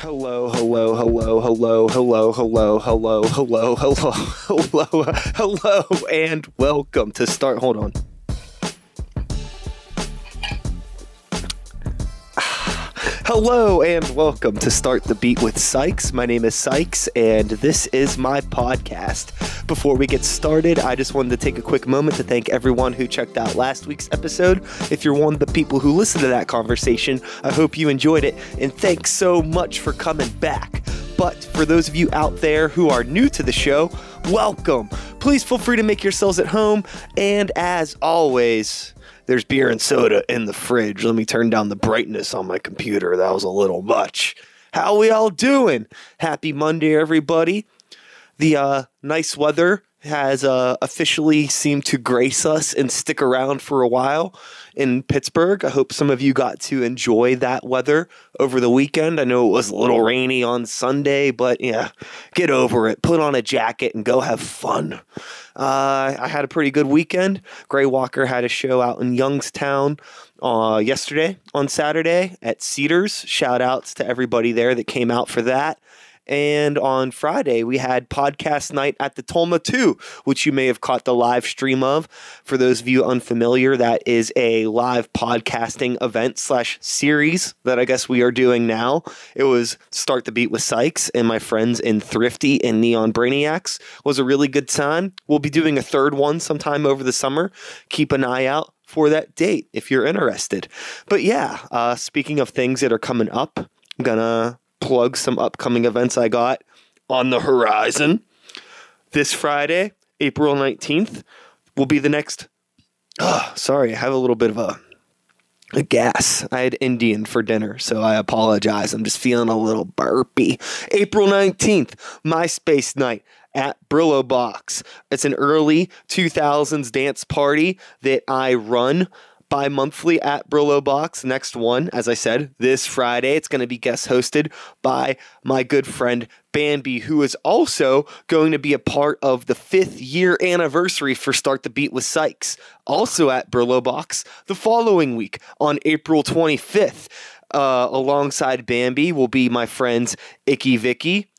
Hello, hello, hello, hello, hello, hello, hello, hello, hello, hello, hello, and welcome to start. Hold on. Hello and welcome to Start the Beat with Sykes. My name is Sykes and this is my podcast. Before we get started, I just wanted to take a quick moment to thank everyone who checked out last week's episode. If you're one of the people who listened to that conversation, I hope you enjoyed it and thanks so much for coming back. But for those of you out there who are new to the show, welcome. Please feel free to make yourselves at home and as always, there's beer and soda in the fridge. Let me turn down the brightness on my computer. That was a little much. How we all doing? Happy Monday, everybody. The uh, nice weather has uh, officially seemed to grace us and stick around for a while in Pittsburgh. I hope some of you got to enjoy that weather over the weekend. I know it was a little rainy on Sunday, but yeah, get over it. Put on a jacket and go have fun. Uh, I had a pretty good weekend. Gray Walker had a show out in Youngstown uh, yesterday on Saturday at Cedars. Shout outs to everybody there that came out for that. And on Friday, we had podcast night at the Tolma 2, which you may have caught the live stream of. For those of you unfamiliar, that is a live podcasting event slash series that I guess we are doing now. It was Start the Beat with Sykes and my friends in Thrifty and Neon Brainiacs. It was a really good time. We'll be doing a third one sometime over the summer. Keep an eye out for that date if you're interested. But yeah, uh, speaking of things that are coming up, I'm gonna plug some upcoming events I got on the horizon. This Friday, April 19th, will be the next. Oh, sorry, I have a little bit of a, a gas. I had Indian for dinner, so I apologize. I'm just feeling a little burpy. April 19th, MySpace night at Brillo Box. It's an early 2000s dance party that I run bi monthly at Brillo Box. Next one, as I said, this Friday. It's going to be guest hosted by my good friend Bambi, who is also going to be a part of the fifth year anniversary for Start the Beat with Sykes. Also at Brillo Box the following week on April 25th. Uh, alongside Bambi will be my friends Icky Vicky,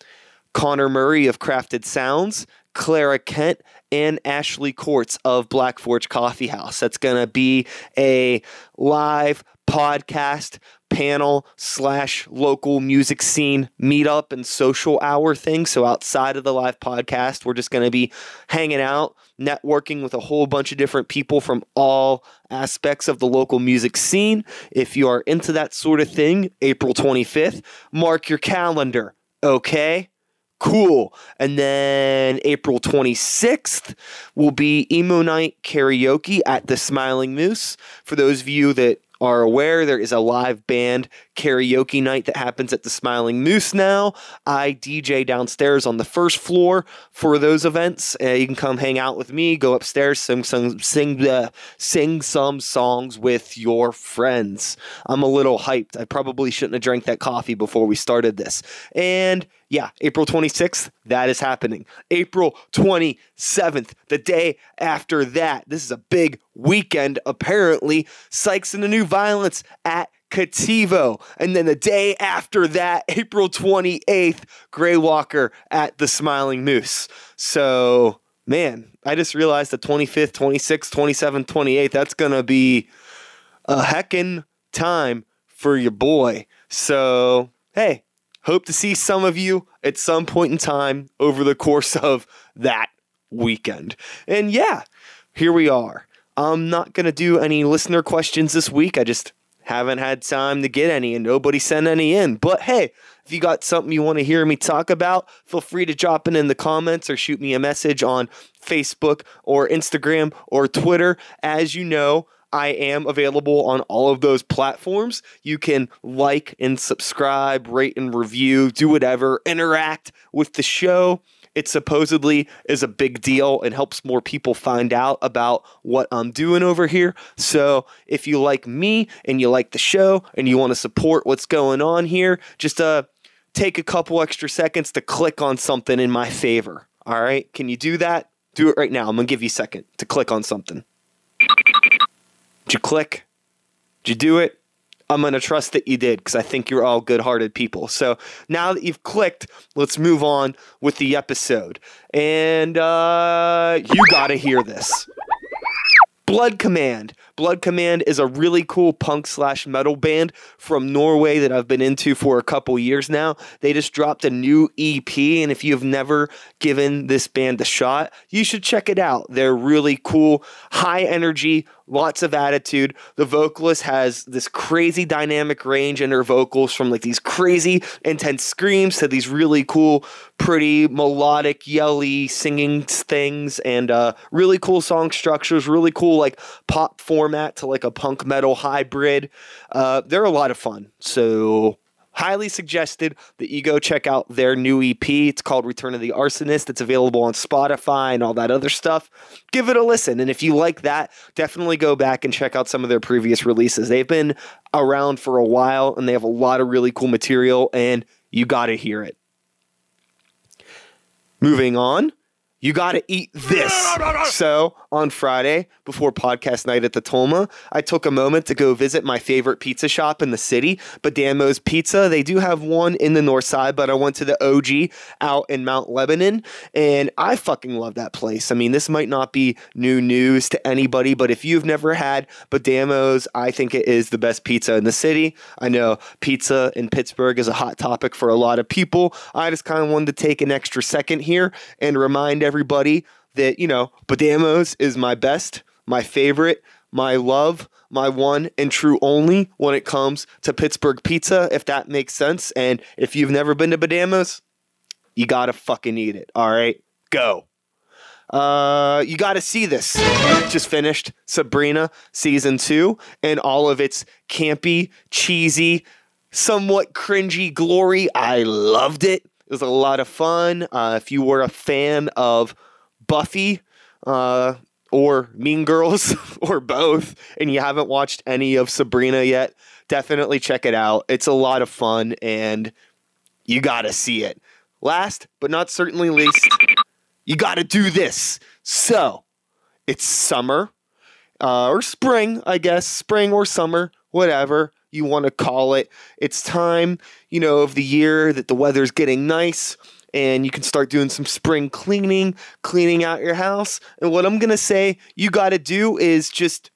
Connor Murray of Crafted Sounds, Clara Kent, and Ashley Courts of Black Forge Coffee House. That's going to be a live podcast panel slash local music scene meetup and social hour thing. So outside of the live podcast, we're just going to be hanging out, networking with a whole bunch of different people from all aspects of the local music scene. If you are into that sort of thing, April 25th, mark your calendar. Okay. Cool. And then April 26th will be Emo Night Karaoke at the Smiling Moose. For those of you that are aware, there is a live band karaoke night that happens at the Smiling Moose now. I DJ downstairs on the first floor for those events. Uh, you can come hang out with me, go upstairs, sing some sing uh, sing some songs with your friends. I'm a little hyped. I probably shouldn't have drank that coffee before we started this. And yeah, April 26th, that is happening. April 27th, the day after that. This is a big weekend, apparently. Sykes and the New Violence at Cattivo. And then the day after that, April 28th, Gray Walker at the Smiling Moose. So, man, I just realized the 25th, 26th, 27th, 28th, that's going to be a heckin' time for your boy. So, hey, Hope to see some of you at some point in time over the course of that weekend. And yeah, here we are. I'm not going to do any listener questions this week. I just haven't had time to get any and nobody sent any in. But hey, if you got something you want to hear me talk about, feel free to drop it in the comments or shoot me a message on Facebook or Instagram or Twitter. As you know, I am available on all of those platforms. You can like and subscribe, rate and review, do whatever, interact with the show. It supposedly is a big deal and helps more people find out about what I'm doing over here. So, if you like me and you like the show and you want to support what's going on here, just uh take a couple extra seconds to click on something in my favor. All right? Can you do that? Do it right now. I'm to give you a second to click on something. Did you click? Did you do it? I'm going to trust that you did because I think you're all good hearted people. So now that you've clicked, let's move on with the episode. And uh, you got to hear this. Blood Command. Blood Command is a really cool punk slash metal band from Norway that I've been into for a couple years now. They just dropped a new EP, and if you've never given this band a shot, you should check it out. They're really cool, high energy, lots of attitude. The vocalist has this crazy dynamic range in her vocals from like these crazy intense screams to these really cool, pretty melodic, yelly singing things and uh, really cool song structures, really cool like pop format to like a punk metal hybrid. Uh, they're a lot of fun. So highly suggested that you go check out their new EP. It's called Return of the Arsonist. It's available on Spotify and all that other stuff. Give it a listen. And if you like that, definitely go back and check out some of their previous releases. They've been around for a while and they have a lot of really cool material, and you got to hear it. Moving on, you got to eat this. So, on Friday, before podcast night at the Tolma, I took a moment to go visit my favorite pizza shop in the city, Badamo's Pizza. They do have one in the north side, but I went to the OG out in Mount Lebanon, and I fucking love that place. I mean, this might not be new news to anybody, but if you've never had Badamo's, I think it is the best pizza in the city. I know pizza in Pittsburgh is a hot topic for a lot of people. I just kind of wanted to take an extra second here and remind everybody that, you know, Badamo's is my best, my favorite, my love, my one and true only when it comes to Pittsburgh pizza, if that makes sense. And if you've never been to Badamo's, you gotta fucking eat it. All right, go. Uh, you got to see this. Just finished Sabrina season two and all of its campy, cheesy, somewhat cringy glory. I loved it. It was a lot of fun. Uh, if you were a fan of Buffy uh, or Mean Girls or both, and you haven't watched any of Sabrina yet, definitely check it out. It's a lot of fun, and you got to see it. Last but not certainly least, you got to do this. So, it's summer uh, or spring, I guess, spring or summer, whatever you want to call it. It's time, you know, of the year that the weather's getting nice and you can start doing some spring cleaning, cleaning out your house. And what I'm going to say you got to do is just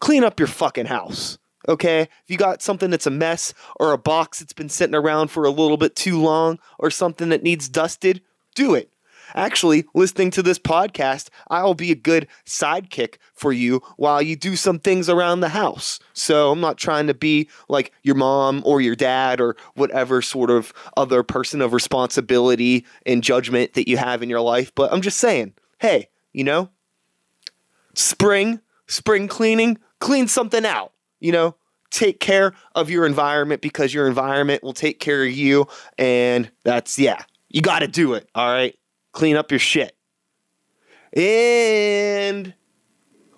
clean up your fucking house. Okay? If you got something that's a mess or a box that's been sitting around for a little bit too long or something that needs dusted, do it. Actually, listening to this podcast, I'll be a good sidekick for you while you do some things around the house. So I'm not trying to be like your mom or your dad or whatever sort of other person of responsibility and judgment that you have in your life, but I'm just saying, hey, you know, spring, spring cleaning, clean something out, you know, take care of your environment because your environment will take care of you. And that's, yeah, you got to do it. All right clean up your shit. And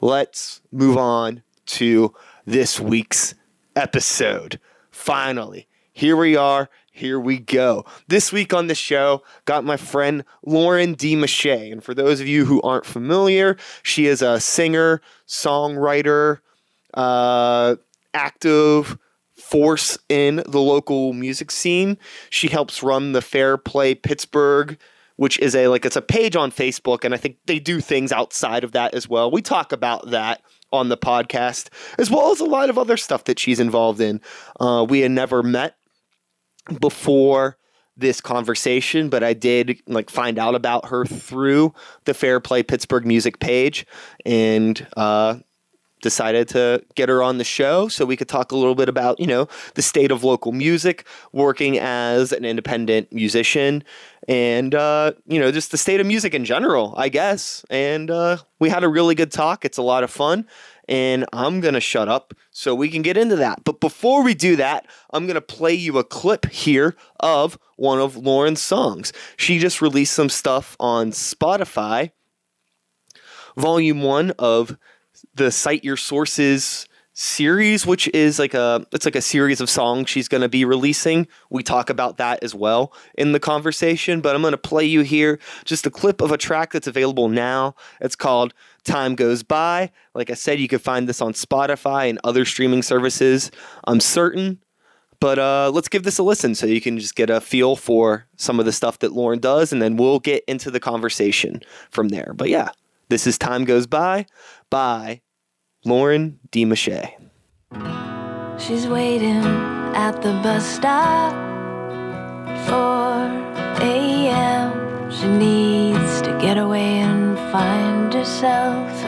let's move on to this week's episode. Finally, here we are. Here we go. This week on the show, got my friend Lauren D. Mache. And for those of you who aren't familiar, she is a singer, songwriter, uh, active force in the local music scene. She helps run the Fair Play Pittsburgh which is a like it's a page on Facebook, and I think they do things outside of that as well. We talk about that on the podcast, as well as a lot of other stuff that she's involved in. Uh, we had never met before this conversation, but I did like find out about her through the Fair Play Pittsburgh music page, and uh, decided to get her on the show so we could talk a little bit about you know the state of local music, working as an independent musician, and uh, you know just the state of music in general, I guess. And uh, we had a really good talk. It's a lot of fun. And I'm going to shut up so we can get into that. But before we do that, I'm going to play you a clip here of one of Lauren's songs. She just released some stuff on Spotify, volume one of the Cite Your Sources series which is like a it's like a series of songs she's going to be releasing we talk about that as well in the conversation but i'm going to play you here just a clip of a track that's available now it's called Time Goes By. Like I said, you can find this on Spotify and other streaming services. I'm certain. But uh, let's give this a listen so you can just get a feel for some of the stuff that Lauren does, and then we'll get into the conversation from there. But yeah, this is Time Goes By by Lauren DeMache. She's waiting at the bus stop for a.m. She needs to get away and find herself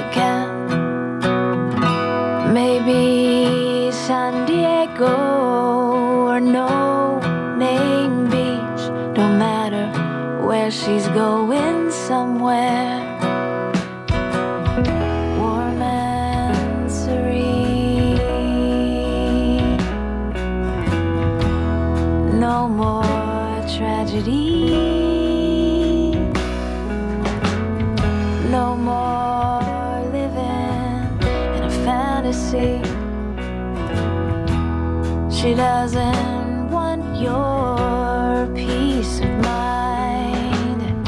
She doesn't want your peace of mind.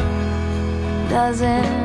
Doesn't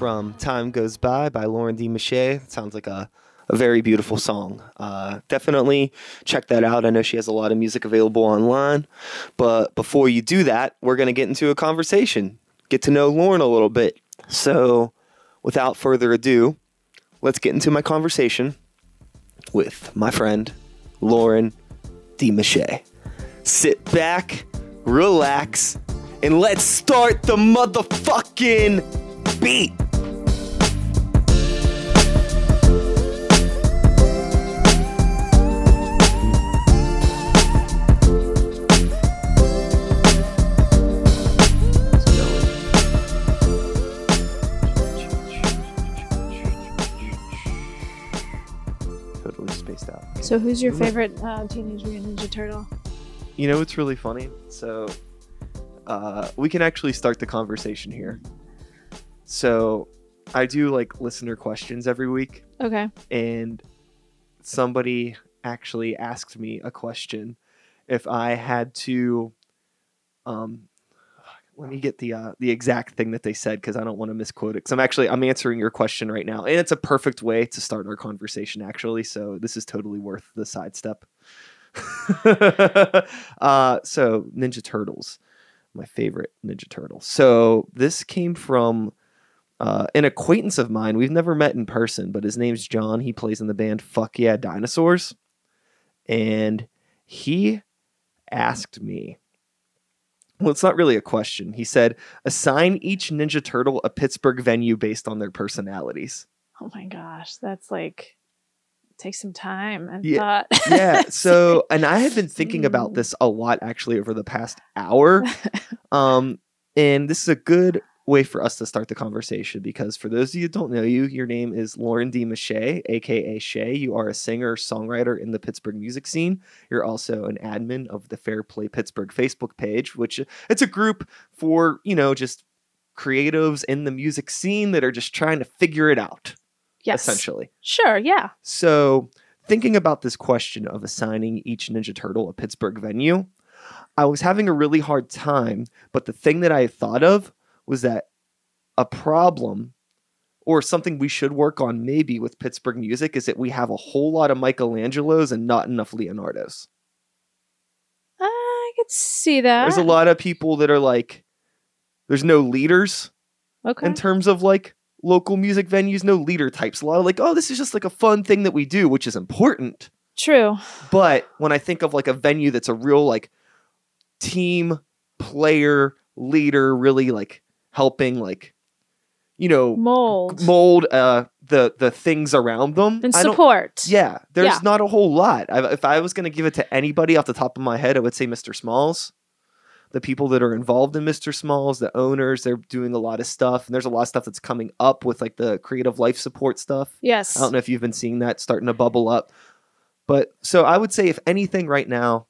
from Time Goes By by Lauren DeMache. Sounds like a, a very beautiful song. Uh, definitely check that out. I know she has a lot of music available online. But before you do that, we're going to get into a conversation, get to know Lauren a little bit. So without further ado, let's get into my conversation with my friend, Lauren DeMache. Sit back, relax, and let's start the motherfucking beat. So, who's your favorite uh, Teenage Mutant Ninja Turtle? You know it's really funny? So, uh, we can actually start the conversation here. So, I do like listener questions every week, Okay. and somebody actually asked me a question if I had to. Um, let me get the uh, the exact thing that they said because I don't want to misquote it. Because I'm actually I'm answering your question right now, and it's a perfect way to start our conversation. Actually, so this is totally worth the sidestep. uh, so Ninja Turtles, my favorite Ninja Turtle. So this came from uh, an acquaintance of mine. We've never met in person, but his name's John. He plays in the band Fuck Yeah Dinosaurs, and he asked me. Well, it's not really a question. He said, assign each Ninja Turtle a Pittsburgh venue based on their personalities. Oh my gosh, that's like take some time and Yeah. thought. yeah so and i have been thinking about this a lot actually over the past hour um and this is a good way for us to start the conversation because for those of you who don't know you your name is lauren d mache aka shay you are a singer songwriter in the pittsburgh music scene you're also an admin of the fair play pittsburgh facebook page which it's a group for you know just creatives in the music scene that are just trying to figure it out yes. essentially Sure. Yeah. so, thinking about this question of assigning each Ninja Turtle a Pittsburgh venue, I was having a really hard time. But the thing that I thought of was that a problem or something we should work on maybe with Pittsburgh music is that we have a whole lot of Michelangelos and not enough Leonardos. Uh, I could see that. There's a lot of people that are like, there's no leaders Okay. in terms of like local music venues, no leader types. A lot of like, oh, this is just like a fun thing that we do, which is important. True. But when I think of like a venue that's a real like team player leader, really like helping like you know, Mold mold uh, the the things around them. and support. Yeah, there's Yeah. not a whole lot. I, if I was going to give it to anybody off the top of my head, I would say Mr. Smalls. The people that are involved in Mr. Smalls, the owners, they're doing a lot of stuff, and there's a lot of stuff that's coming up with like the creative life support stuff. Yes. I don't know if you've been seeing that starting to bubble up, but so I would say if anything right now,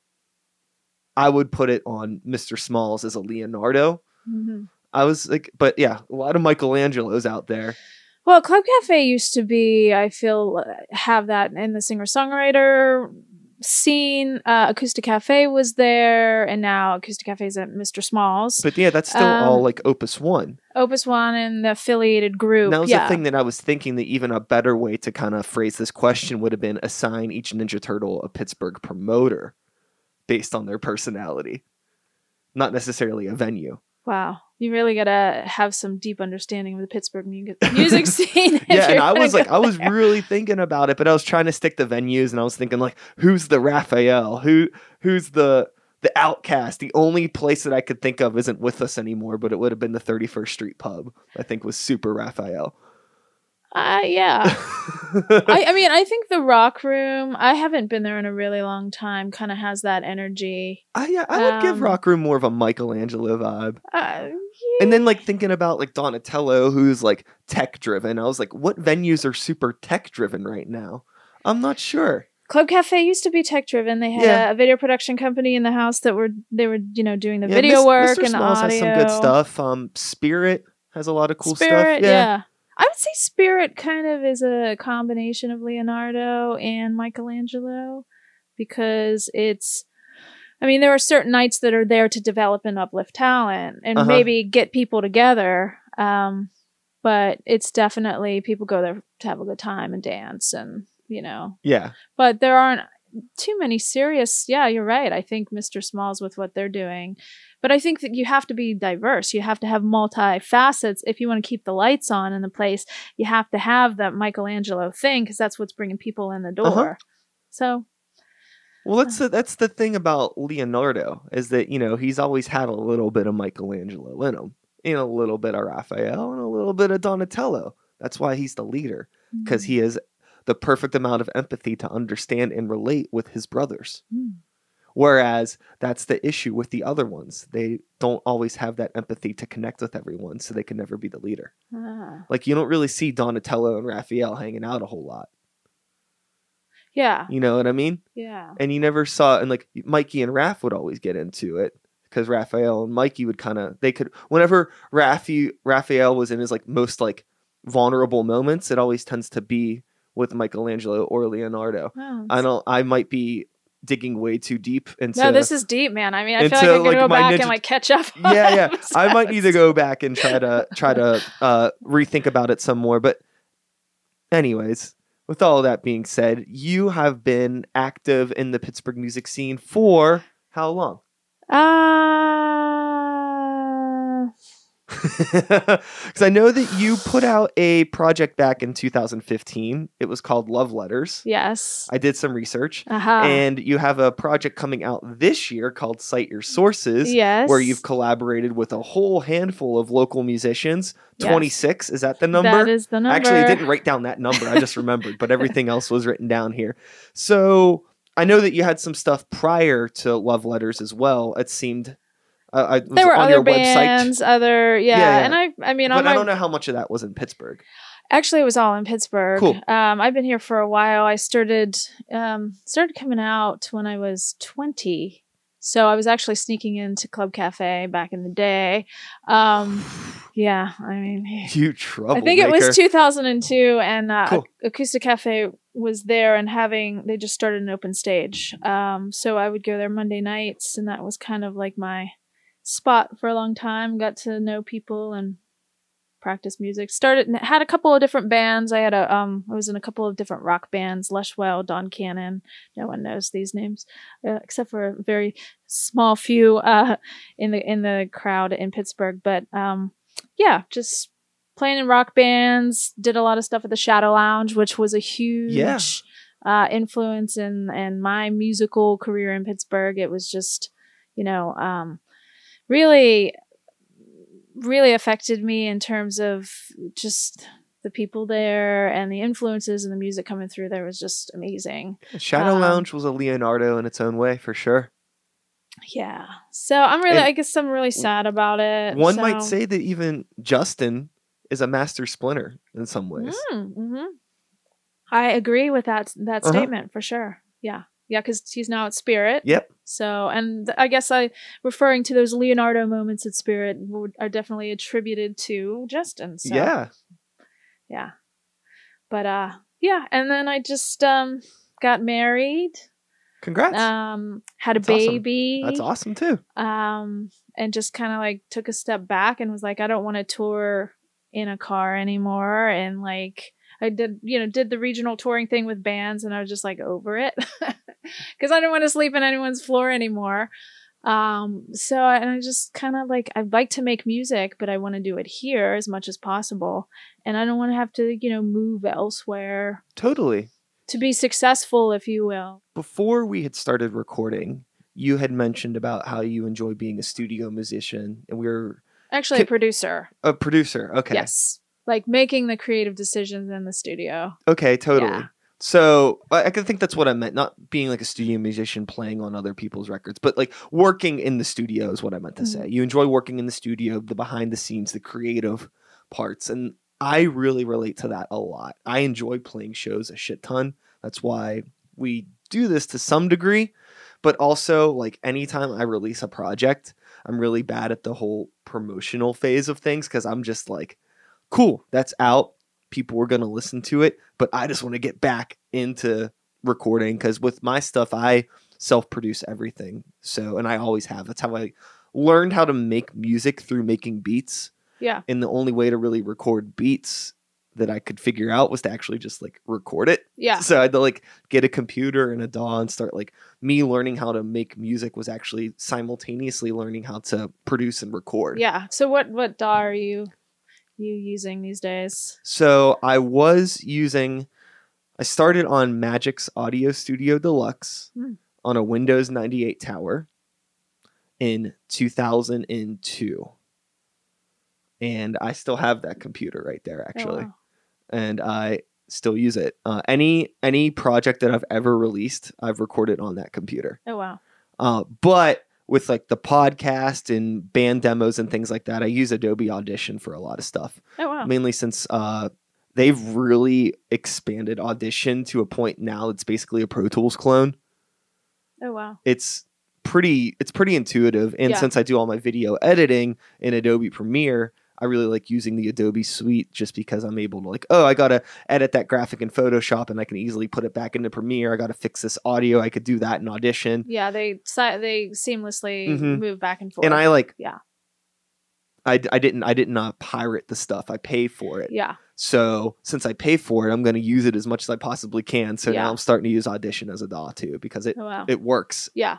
I would put it on Mr. Smalls as a Leonardo. Mhm. I was like, but yeah, a lot of Michelangelos out there. Well, Club Cafe used to be, I feel, uh, have that in the singer songwriter scene. Uh, Acoustic Cafe was there, and now Acoustic Cafe is at Mr. Smalls. But yeah, that's still all Um, like Opus One. Opus One and the affiliated group. And that was yeah. the thing that I was thinking that even a better way to kind of phrase this question would have been assign each Ninja Turtle a Pittsburgh promoter based on their personality, not necessarily a venue. Wow. You really gotta have some deep understanding of the Pittsburgh mu- music scene. yeah, and I was like, I was there. really thinking about it, but I was trying to stick to venues, and I was thinking like, who's the Raphael? Who who's the the outcast? The only place that I could think of isn't with us anymore, but it would have been the Thirty First Street Pub. I think was super Raphael. Uh, yeah. I, I mean, I think the Rock Room. I haven't been there in a really long time. Kind of has that energy. I, yeah, I would give Um, Rock Room more of a Michelangelo vibe. Uh, And then like thinking about like Donatello, who's like tech driven. I was like, what venues are super tech driven right now? I'm not sure. Club Cafe used to be tech driven. They had Yeah. a, a video production company in the house that were they were you know doing the Yeah, video Mis- work Mr. and Smalls audio. has some good stuff. Um, Spirit has a lot of cool Spirit, stuff. yeah. I would say Spirit kind of is a combination of Leonardo and Michelangelo because it's I mean there are certain nights that are there to develop and uplift talent and Uh-huh. maybe get people together. Um but it's definitely people go there to have a good time and dance and you know yeah. but there aren't too many serious yeah you're right i think mr smalls with what they're doing but i think that you have to be diverse you have to have multi facets if you want to keep the lights on in the place you have to have that michelangelo thing because that's what's bringing people in the door Uh-huh. so Well, that's the, that's the thing about Leonardo is that you know he's always had a little bit of Michelangelo in him, and a little bit of Raphael, and a little bit of Donatello. That's why he's the leader because he has the perfect amount of empathy to understand and relate with his brothers. Mm. Whereas that's the issue with the other ones. They don't always have that empathy to connect with everyone, so they can never be the leader. Ah. Like you don't really see Donatello and Raphael hanging out a whole lot. yeah You know what I mean? yeah And you never saw and like Mikey and Raph would always get into it because Raphael and Mikey would kind of they could whenever Raffi Raphael was in his like most like vulnerable moments, it always tends to be with Michelangelo or Leonardo. Oh, I don't. I might be digging way too deep into. no this is deep man i mean i feel like i'm gonna like, go back Ninja- and like catch up yeah, yeah. I might need to go back and try to try to uh, rethink about it some more. But, anyways, with all that being said, you have been active in the Pittsburgh music scene for how long? uh Because I know that you put out a project back in 2015. It was called Love Letters. yes I did some research. uh-huh And you have a project coming out this year called Cite Your Sources, yes where you've collaborated with a whole handful of local musicians. Yes. 26, is that the number? That is the number. Actually, I didn't write down that number. I just remembered, but everything else was written down here. So I know that you had some stuff prior to Love Letters as well. It seemed. Uh, I was There were on other your website, bands, other yeah, Yeah, yeah. and I I mean, on but my, I don't know how much of that was in Pittsburgh. actually it was all in Pittsburgh. Cool. Um, I've been here for a while. I started um started coming out when I was twenty. So I was actually sneaking into Club Cafe back in the day. Um, yeah, I mean, You trouble. I think it was 2002, and uh, Cool. Acoustic Cafe was there and having they just started an open stage. Um, so I would go there Monday nights, and that was kind of like my spot for a long time. Got to know people and practice music. Started had a couple of different bands. I had a um I was in a couple of different rock bands. Lushwell, Don Cannon. No one knows these names uh, except for a very small few uh in the in the crowd in Pittsburgh. But um yeah, just playing in rock bands. Did a lot of stuff at the Shadow Lounge, which was a huge Yeah. uh, influence in in my musical career in Pittsburgh. It was just you know um really really affected me in terms of just the people there and the influences and the music coming through there was just amazing. Shadow Um, Lounge was a Leonardo in its own way for sure. Yeah. So I'm really, And- I guess I'm really sad about it. One might say that even Justin is a master splinter in some ways. Mm-hmm. I agree with that that Uh-huh. statement for sure. Yeah, yeah, because he's now at Spirit. Yep. So, and I guess I referring to those Leonardo moments at Spirit are definitely attributed to Justin. So, Yeah. yeah. But uh, yeah, and then I just um got married, Congrats. um, had a That's awesome. baby, That's awesome too. um, and just kind of like took a step back and was like, I don't want to tour in a car anymore. And like, I did, you know, did the regional touring thing with bands, and I was just like over it because I don't want to sleep on anyone's floor anymore. Um, so and I just kind of like I'd like to make music, but I want to do it here as much as possible, and I don't want to have to, you know, move elsewhere Totally. to be successful, if you will. Before we had started recording, you had mentioned about how you enjoy being a studio musician, and we were Actually, a producer. a producer. Okay. Yes. Like making the creative decisions in the studio. Okay. Totally. Yeah. So I, I can think that's what I meant. Not being like a studio musician playing on other people's records, but like working in the studio is what I meant to say. Mm. You enjoy working in the studio, the behind the scenes, the creative parts, and I really relate to that a lot. I enjoy playing shows a shit ton. That's why we do this to some degree, but also like anytime I release a project, I'm really bad at the whole promotional phase of things because I'm just like, cool, that's out. People are going to listen to it, but I just want to get back into recording because with my stuff, I self produce everything. So, and I always have. That's how I learned how to make music through making beats. Yeah. And the only way to really record beats that I could figure out was to actually just like record it. Yeah. So I had to like get a computer and a DAW and start like me learning how to make music was actually simultaneously learning how to produce and record. Yeah. So what what DAW are you you using these days? So I was using, I started on MAGIX Audio Studio Deluxe Hmm. on a Windows 98 tower in 2002. And I still have that computer right there, Oh, actually. wow. And I still use it. Uh, any any project that I've ever released, I've recorded on that computer. Oh wow. Uh, but with like the podcast and band demos and things like that, I use Adobe Audition for a lot of stuff Oh wow. mainly since uh, they've really expanded Audition to a point now it's basically a Pro Tools clone. Oh wow. It's pretty it's pretty intuitive, and Yeah. since I do all my video editing in Adobe Premiere, I really like using the Adobe Suite just because I'm able to like, oh, I gotta edit that graphic in Photoshop, and I can easily put it back into Premiere. I gotta fix this audio. I could do that in Audition, Yeah, they they seamlessly Mhm. move back and forth. and I like Yeah. I, I didn't I didn't uh, pirate the stuff. I pay for it. Yeah. So since I pay for it, I'm going to use it as much as I possibly can. So Yeah. now I'm starting to use Audition as a DAW too because it Oh wow. it works. Yeah.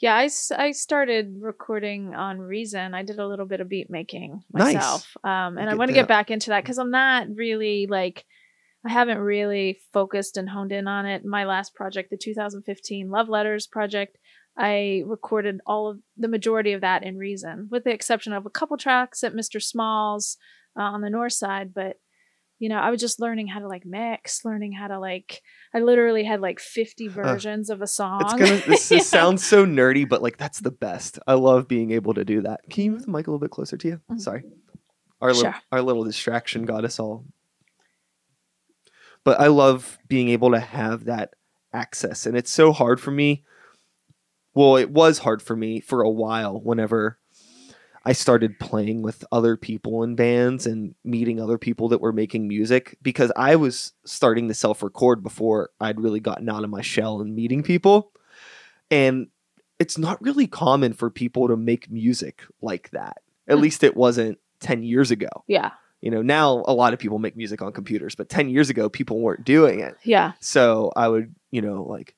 Yeah, I, I started recording on Reason. I did a little bit of beat making Nice. myself. Um, and I want to get back into that because I'm not really like, I haven't really focused and honed in on it. My last project, the 2015 Love Letters project, I recorded all of the majority of that in Reason, with the exception of a couple tracks at Mr. Small's uh, on the north side. But, you know, I was just learning how to like mix, learning how to like, I literally had like 50 versions of a song. It's gonna this, Yeah. sounds so nerdy, but like that's the best. I love being able to do that. Can you move the mic a little bit closer to you? Mhm. Sorry, our little Sure. our little distraction got us all. But I love being able to have that access, and it's so hard for me. Well, it was hard for me for a while. Whenever I started playing with other people in bands and meeting other people that were making music because I was starting to self record before I'd really gotten out of my shell and meeting people. And it's not really common for people to make music like that. At Hmm. least it wasn't 10 years ago. Yeah. You know, now a lot of people make music on computers, but 10 years ago, people weren't doing it. Yeah. So I would, you know, like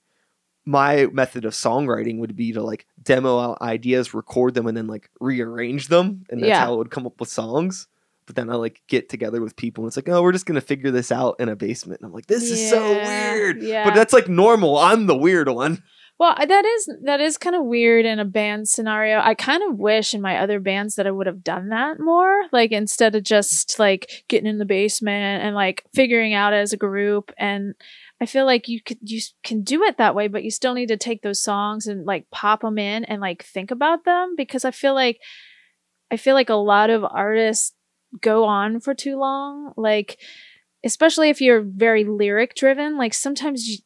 my method of songwriting would be to like demo out ideas, record them, and then like rearrange them. And that's Yeah. how I would come up with songs. But then I like get together with people and it's like, oh, we're just gonna figure this out in a basement. And I'm like, this is so weird. Yeah. But that's like normal. I'm the weird one. Well, that is that is kind of weird in a band scenario. I kind of wish in my other bands that I would have done that more, like instead of just like getting in the basement and like figuring out as a group. And I feel like you could you can do it that way, but you still need to take those songs and like pop them in and like think about them because I feel like I feel like a lot of artists go on for too long, like especially if you're very lyric driven. Like sometimes you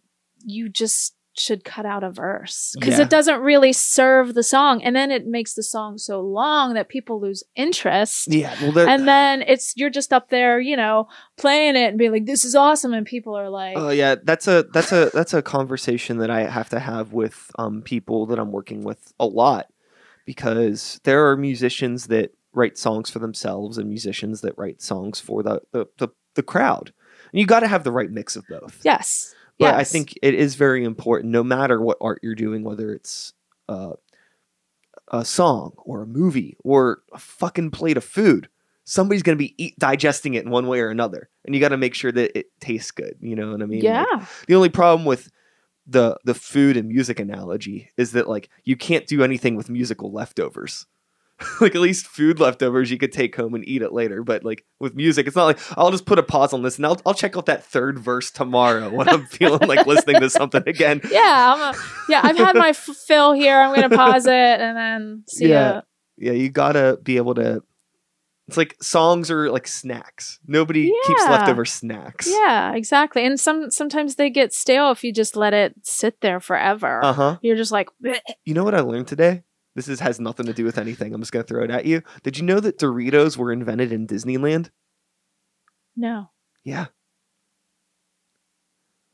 you just should cut out a verse because Yeah. it doesn't really serve the song and then it makes the song so long that people lose interest Yeah, well, and then it's you're just up there you know playing it and being like this is awesome and people are like Oh yeah, that's a that's a that's a conversation that I have to have with um people that I'm working with a lot because there are musicians that write songs for themselves and musicians that write songs for the the the, the crowd. And you got to have the right mix of both. yes But I think it is very important, no matter what art you're doing, whether it's uh, a song or a movie or a fucking plate of food, somebody's going to be eat, digesting it in one way or another. And you got to make sure that it tastes good. You know what I mean? Like, yeah the only problem with the the food and music analogy is that like you can't do anything with musical leftovers. like at least food leftovers you could take home and eat it later, but like with music, it's not like I'll just put a pause on this and I'll I'll check out that third verse tomorrow when I'm feeling like listening to something again. yeah I'm a, yeah i've had my f- fill here i'm gonna pause it and then see Yeah. ya. Yeah, you gotta be able to. It's like songs are like snacks. Nobody keeps Yeah. leftover snacks. yeah exactly and some sometimes they get stale if you just let it sit there forever Uh huh. you're just like "Bleh." You know what I learned today? This is, has nothing to do with anything. I'm just gonna throw it at you. Did you know that Doritos were invented in Disneyland? no Yeah.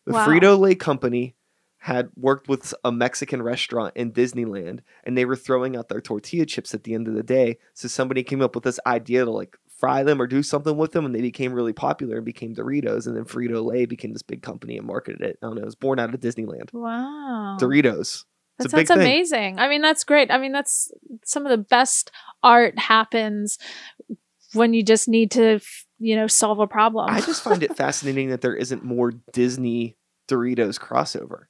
The Wow. Frito Lay company had worked with a Mexican restaurant in Disneyland and they were throwing out their tortilla chips at the end of the day. So somebody came up with this idea to like fry them or do something with them and they became really popular and became Doritos and then Frito Lay became this big company and marketed it. I don't know, it was born out of Disneyland. wow Doritos. That It's a big sounds thing. amazing. I mean, that's great. I mean, that's some of the best art happens when you just need to, you know, solve a problem. I just find it fascinating that there isn't more Disney Doritos crossover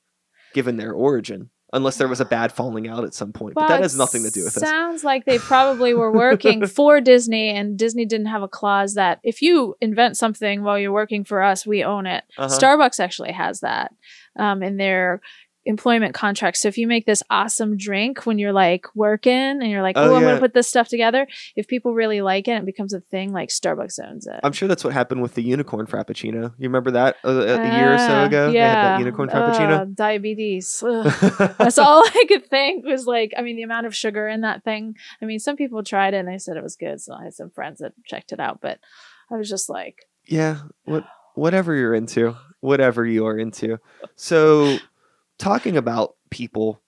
given their origin. Unless there was a bad falling out at some point. but that has nothing to do with it. Sounds like they probably were working for Disney, and Disney didn't have a clause that if you invent something while you're working for us, we own it. Uh-huh. Starbucks actually has that um, in their employment contracts. So if you make this awesome drink when you're like working and you're like, Oh, oh, I'm gonna put this stuff together, if people really like it, it becomes a thing. Like Starbucks owns it. I'm sure that's what happened with the unicorn frappuccino. You remember that uh, a year or so Ah, ago? They had that unicorn Uh, frappuccino. diabetes. That's all I could think was like, I mean, the amount of sugar in that thing. I mean, some people tried it and they said it was good. So I had some friends that checked it out, but I was just like, yeah, what whatever you're into, whatever you are into. So, talking about people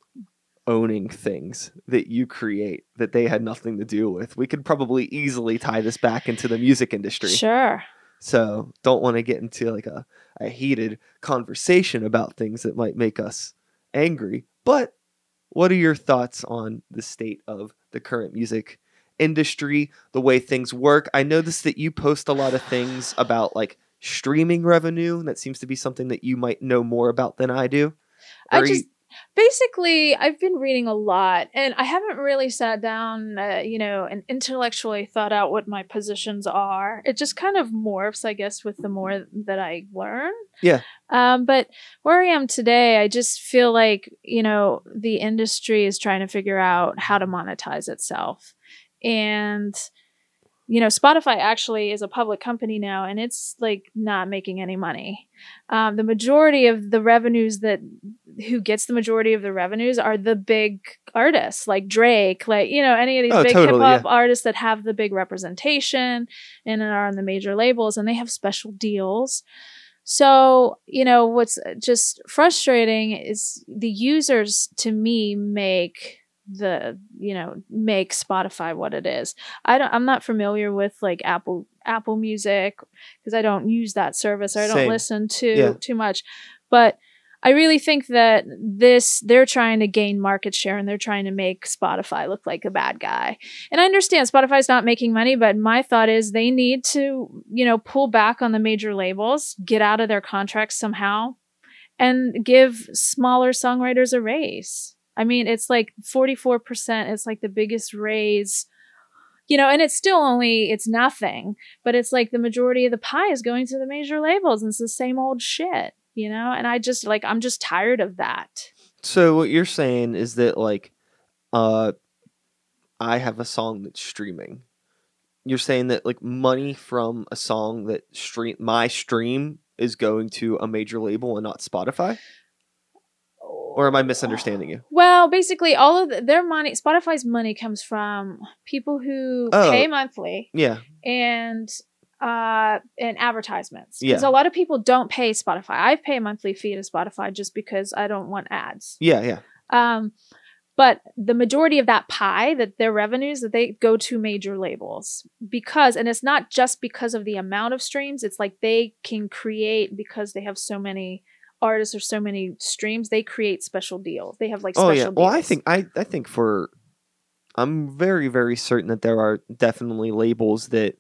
owning things that you create that they had nothing to do with, we could probably easily tie this back into the music industry. sure. So don't want to get into like a, a heated conversation about things that might make us angry. But what are your thoughts on the state of the current music industry, the way things work? I noticed that you post a lot of things about like streaming revenue. and That seems to be something that you might know more about than I do. I just basically I've been reading a lot and I haven't really sat down, uh, you know, and intellectually thought out what my positions are. It just kind of morphs, I guess, with the more that I learn. Yeah. Um, but where I am today, I just feel like you know the industry is trying to figure out how to monetize itself, and you know Spotify actually is a public company now, and it's like not making any money. Um, the majority of the revenues that who gets the majority of the revenues are the big artists like Drake, like you know any of these Oh, big totally, hip hop artists that have the big representation and are on the major labels and they have special deals. So, you know, what's just frustrating is the users to me make the, you know, make Spotify what it is. I don't I'm not familiar with like Apple Apple Music because I don't use that service or I don't Same. listen to Yeah. too much. But I really think that this they're trying to gain market share and they're trying to make Spotify look like a bad guy. And I understand Spotify's not making money, but my thought is they need to, you know, pull back on the major labels, get out of their contracts somehow, and give smaller songwriters a raise. I mean, it's like 44%. It's like the biggest raise, you know, and it's still only, it's nothing, but it's like the majority of the pie is going to the major labels and it's the same old shit, you know? And I just like, I'm just tired of that. So what you're saying is that like uh I have a song that's streaming. You're saying that like money from a song that stream my stream is going to a major label and not Spotify? Or am I misunderstanding you? Well, basically, all of the, their money, Spotify's money comes from people who Oh. pay monthly Yeah. and uh and advertisements because Yeah. a lot of people don't pay spotify i pay a monthly fee to spotify just because i don't want ads Yeah, yeah. um but the majority of that pie that their revenues that they go to major labels because and it's not just because of the amount of streams it's like they can create because they have so many artists or so many streams they create special deals they have like Oh special yeah. Well, I think I I think for I'm very very certain that there are definitely labels that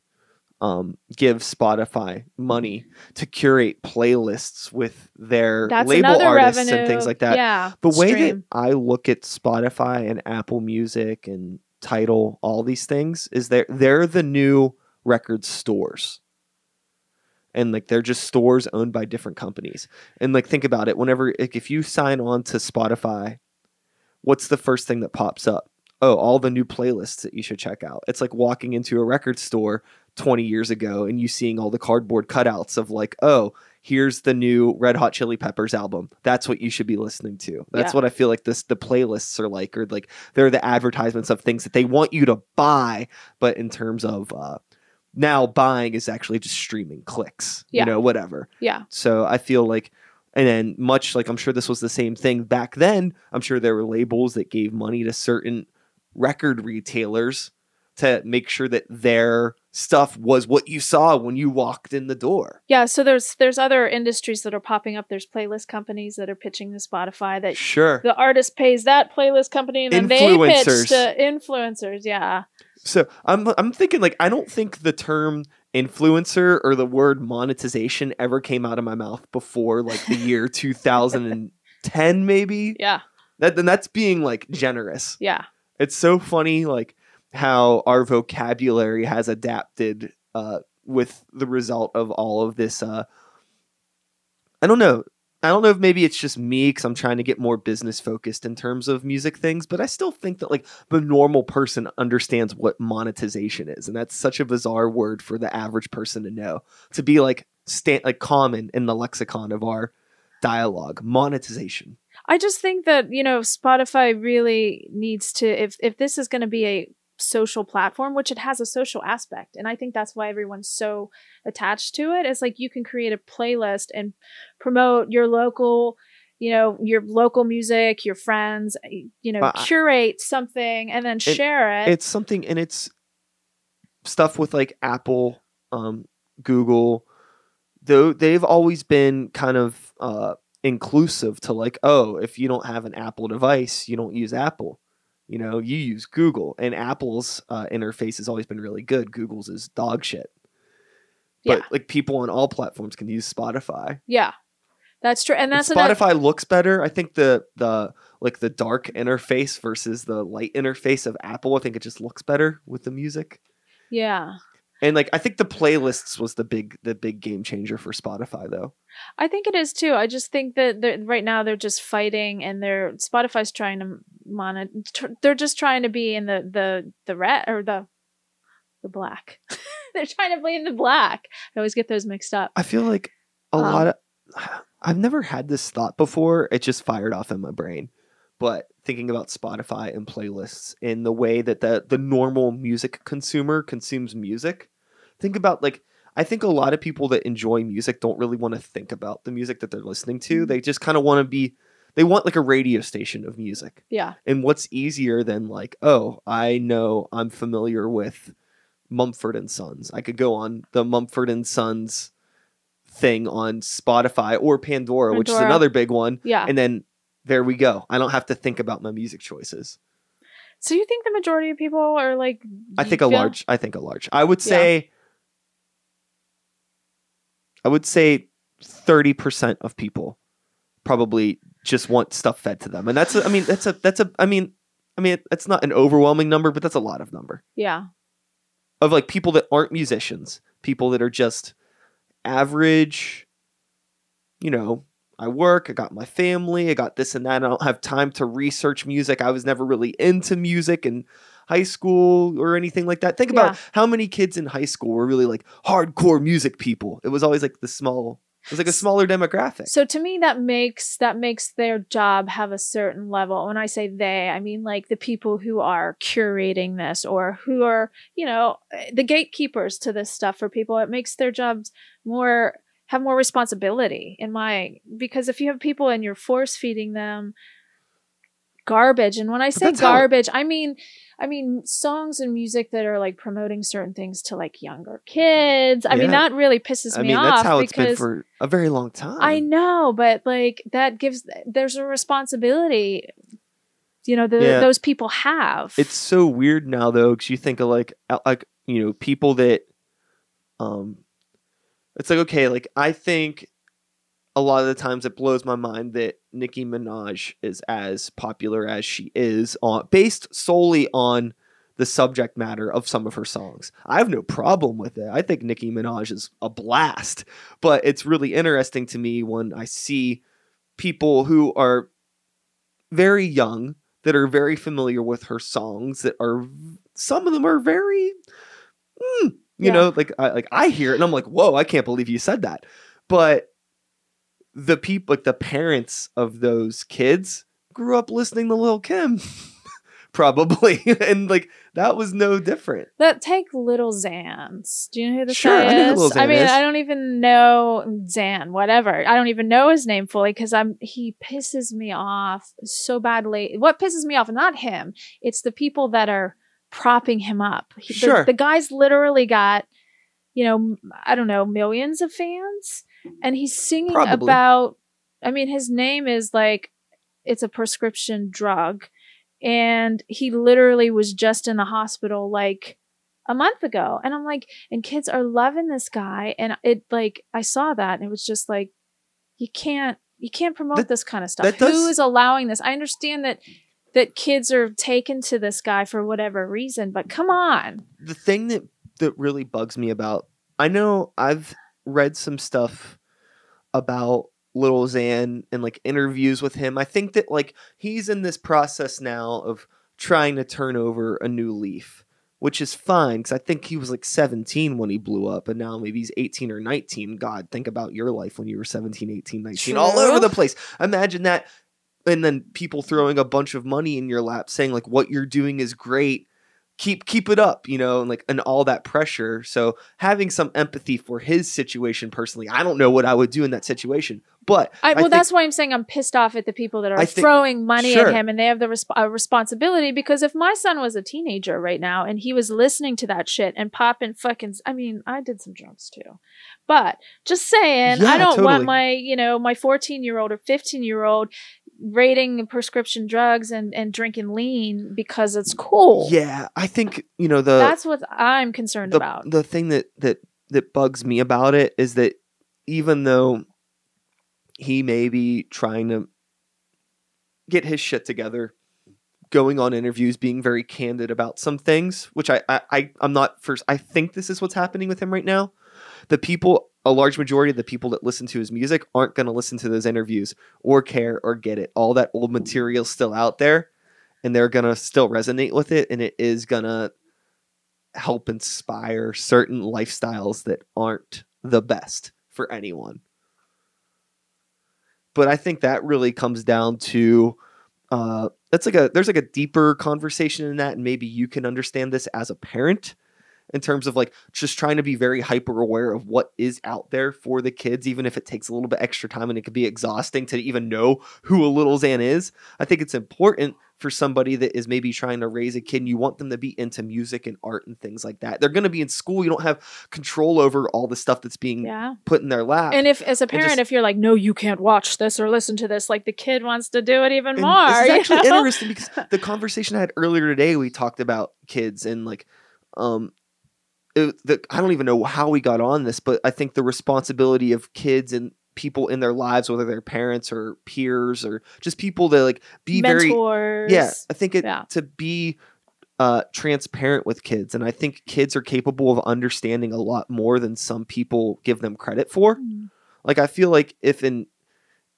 um give Spotify money to curate playlists with their that's label artists revenue and things like that. yeah the way that. I look at Spotify and Apple Music and Tidal, all these things, is they're they're the new record stores. And like they're just stores owned by different companies. And like think about it, whenever like, if you sign on to Spotify, what's the first thing that pops up? Oh, all the new playlists that you should check out. It's like walking into a record store 20 years ago and you seeing all the cardboard cutouts of like, oh, here's the new Red Hot Chili Peppers album. That's what you should be listening to. That's Yeah. what I feel like this the playlists are like, or like they're the advertisements of things that they want you to buy, but in terms of uh now buying is actually just streaming clicks, Yeah. you know, whatever. yeah So I feel like, and then much like I'm sure this was the same thing back then. I'm sure there were labels that gave money to certain record retailers to make sure that their stuff was what you saw when you walked in the door. Yeah, so there's there's other industries that are popping up. There's playlist companies that are pitching to Spotify that Sure. the artist pays that playlist company and then they pitch to influencers. Yeah. So I'm I'm thinking like I don't think the term influencer or the word monetization ever came out of my mouth before like the year 2010 maybe. Yeah. That then that's being like generous. Yeah. It's so funny, like how our vocabulary has adapted uh, with the result of all of this. Uh, I don't know. I don't know if maybe it's just me because I'm trying to get more business focused in terms of music things, but I still think that like the normal person understands what monetization is, and that's such a bizarre word for the average person to know to be like sta- like common in the lexicon of our dialogue. Monetization. I just think that, you know, Spotify really needs to if if this is going to be a social platform, which it has a social aspect, and I think that's why everyone's so attached to it. It's like you can create a playlist and promote your local you know your local music your friends you know But I- curate something and then share it it's something and it's stuff with like apple um google though they've always been kind of uh inclusive to like oh if you don't have an apple device you don't use apple you know you use google and apple's uh, interface has always been really good google's is dog shit but Yeah. like people on all platforms can use spotify yeah that's true and And that's another- Spotify looks better. I think the the like the dark interface versus the light interface of Apple. I think it just looks better with the music. yeah And like I think the playlists was the big the big game changer for Spotify though. I think it is too. I just think that right now they're just fighting, and they're Spotify's trying to monet. tr- They're just trying to be in the the the red or the the black. they're trying to be in the black. I always get those mixed up. I feel like a Um, lot of I've never had this thought before. It just fired off in my brain. But thinking about Spotify and playlists in the way that the the normal music consumer consumes music, think about like I think a lot of people that enjoy music don't really want to think about the music that they're listening to. Mhm. They just kind of want to be they want like a radio station of music. Yeah, And what's easier than like, oh, I know I'm familiar with Mumford and Sons. I could go on the Mumford and Sons thing on Spotify or Pandora, which is another big one. yeah. And then there we go. I don't have to think about my music choices. so you think the majority of people are like? I think a feel- large I think a large. I would Yeah. I would say 30% of people probably just want stuff fed to them, and that's a, I mean that's a that's a I mean I mean it's not an overwhelming number, but that's a lot of number Yeah. of like people that aren't musicians, people that are just average, you know, I work, I got my family, I got this and that. I don't have time to research music. I was never really into music in high school or anything like that. Think about Yeah. how many kids in high school were really like hardcore music people. It was always like the small, it was like a smaller demographic. So to me that makes that makes their job have a certain level. When I say they, I mean like the people who are curating this or who are, you know, eh, the gatekeepers to this stuff for people. It makes their jobs more have more responsibility in my because if you have people and you're force feeding them garbage and when I say that's how- garbage, I mean I mean songs and music that are like promoting certain things to like younger kids. I mean that really pisses I me mean, off that's how it's been for a very long time. I know, but like that gives there's a responsibility you know the, Yeah. those people have. it's so weird now though because you think of like like you know people that um it's like okay like i think a lot of the times it blows my mind that nicki minaj is as popular as she is on based solely on the subject matter of some of her songs. I have no problem with it. I think nicki minaj is a blast. But it's really interesting to me when i see people who are very young that are very familiar with her songs that are some of them are very mm, you Yeah. know like I, like I hear it and I'm like whoa I can't believe you said that. But the people like the parents of those kids grew up listening to Lil Kim probably and like that was no different that take little Xan's. Do you know who this Sure, guy I know is? I mean, is. I don't even know Xan, whatever. I don't even know his name fully because I'm he pisses me off so badly. What pisses me off, not him, it's the people that are propping him up. He- the- Sure. the guy's literally got, you know, I don't know, millions of fans, and he's singing Probably. about. I mean, his name is like, it's a prescription drug, and he literally was just in the hospital like a month ago, and I'm like, and kids are loving this guy, and it like I saw that, and it was just like, you can't. You can't promote That- this kind of stuff. that Who does- is allowing this? I understand that that kids are taken to this guy for whatever reason, but come on. the thing that that really bugs me about I know I've read some stuff about Little Xan and like interviews with him. I think that like he's in this process now of trying to turn over a new leaf, which is fine because I think he was like 17 when he blew up and now maybe he's 18 or 19. God, think about your life when you were 17, 18, 19, all over the place. Imagine that. And then people throwing a bunch of money in your lap saying like what you're doing is great keep keep it up you know and like and all that pressure so having some empathy for his situation personally i don't know what i would do in that situation but I, well, think- that's why I'm saying I'm pissed off at the people that are think- throwing money Sure. at him, and they have the resp- uh, responsibility. Because if my son was a teenager right now and he was listening to that shit and popping fucking, I mean, I did some drugs too, but just saying, Yeah, I don't totally. want my, you know, my 14 year old or 15 year old rating prescription drugs and and drinking lean because it's cool. yeah i think you know the that's what I'm concerned the, about. the thing that that that bugs me about it is that even though he may be trying to get his shit together going on interviews being very candid about some things which I, I, I i'm not first i think this is what's happening with him right now the people a large majority of the people that listen to his music aren't going to listen to those interviews or care or get it all that old material's still out there and they're going to still resonate with it and it is going to help inspire certain lifestyles that aren't the best for anyone. But I think that really comes down to uh, that's like a there's like a deeper conversation in that, and maybe you can understand this as a parent in terms of like just trying to be very hyper aware of what is out there for the kids, even if it takes a little bit extra time and it can be exhausting to even know who a little Xan is. I think it's important for somebody that is maybe trying to raise a kid and you want them to be into music and art and things like that. They're going to be in school. You don't have control over all the stuff that's being yeah. put in their lap. And if, as a parent, just- if you're like, no, you can't watch this or listen to this, like the kid wants to do it even more. It's actually know? interesting because the conversation I had earlier today, we talked about kids and like, um, it, the, I don't even know how we got on this, but I think the responsibility of kids and people in their lives, whether they're parents or peers or just people that like be very Mentors. yeah. I think it Yeah. to be uh, transparent with kids, and I think kids are capable of understanding a lot more than some people give them credit for. Mm. Like I feel like if an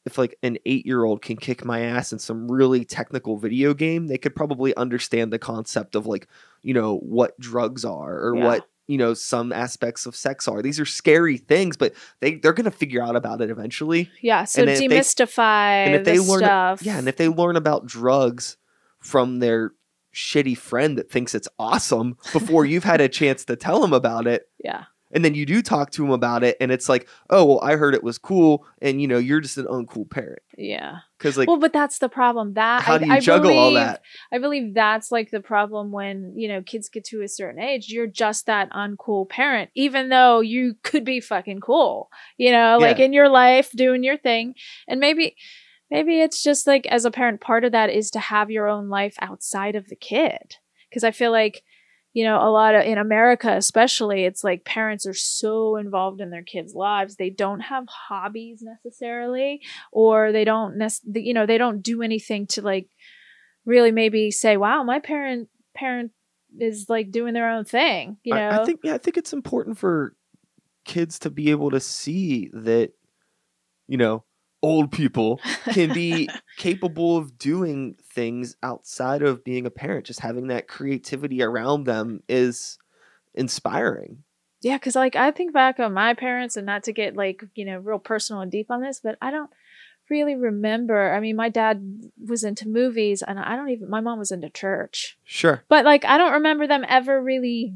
if like an eight year old can kick my ass in some really technical video game, they could probably understand the concept of like, you know, what drugs are or Yeah. what, you know, some aspects of sex are. These are scary things, but they, they're gonna figure out about it eventually. Yeah. So And if they- demystify and if they learn stuff. Yeah, and if they learn about drugs from their shitty friend that thinks it's awesome before you've had a chance to tell them about it, yeah. And then you do talk to them about it and it's like oh well i heard it was cool and you know you're just an uncool parent Yeah. because like well, but that's the problem. That how I, do you I juggle all believe- that I believe that's like the problem when, you know, kids get to a certain age, you're just that uncool parent, even though you could be fucking cool, you know, like Yeah. in your life doing your thing. And maybe, maybe it's just like as a parent, part of that is to have your own life outside of the kid. Cause I feel like, you know, a lot of in America, especially, it's like parents are so involved in their kids' lives. They don't have hobbies necessarily, or they don't, nec- you know, they don't do anything to like really maybe say, "Wow, my parent parent is like doing their own thing." You know, I, I think yeah i think it's important for kids to be able to see that you know old people can be capable of doing things outside of being a parent just having that creativity around them is inspiring yeah, because like I think back on my parents, and not to get like you know real personal and deep on this, but I don't really remember. I mean, my dad was into movies, and I don't even. My mom was into church, sure but like I don't remember them ever really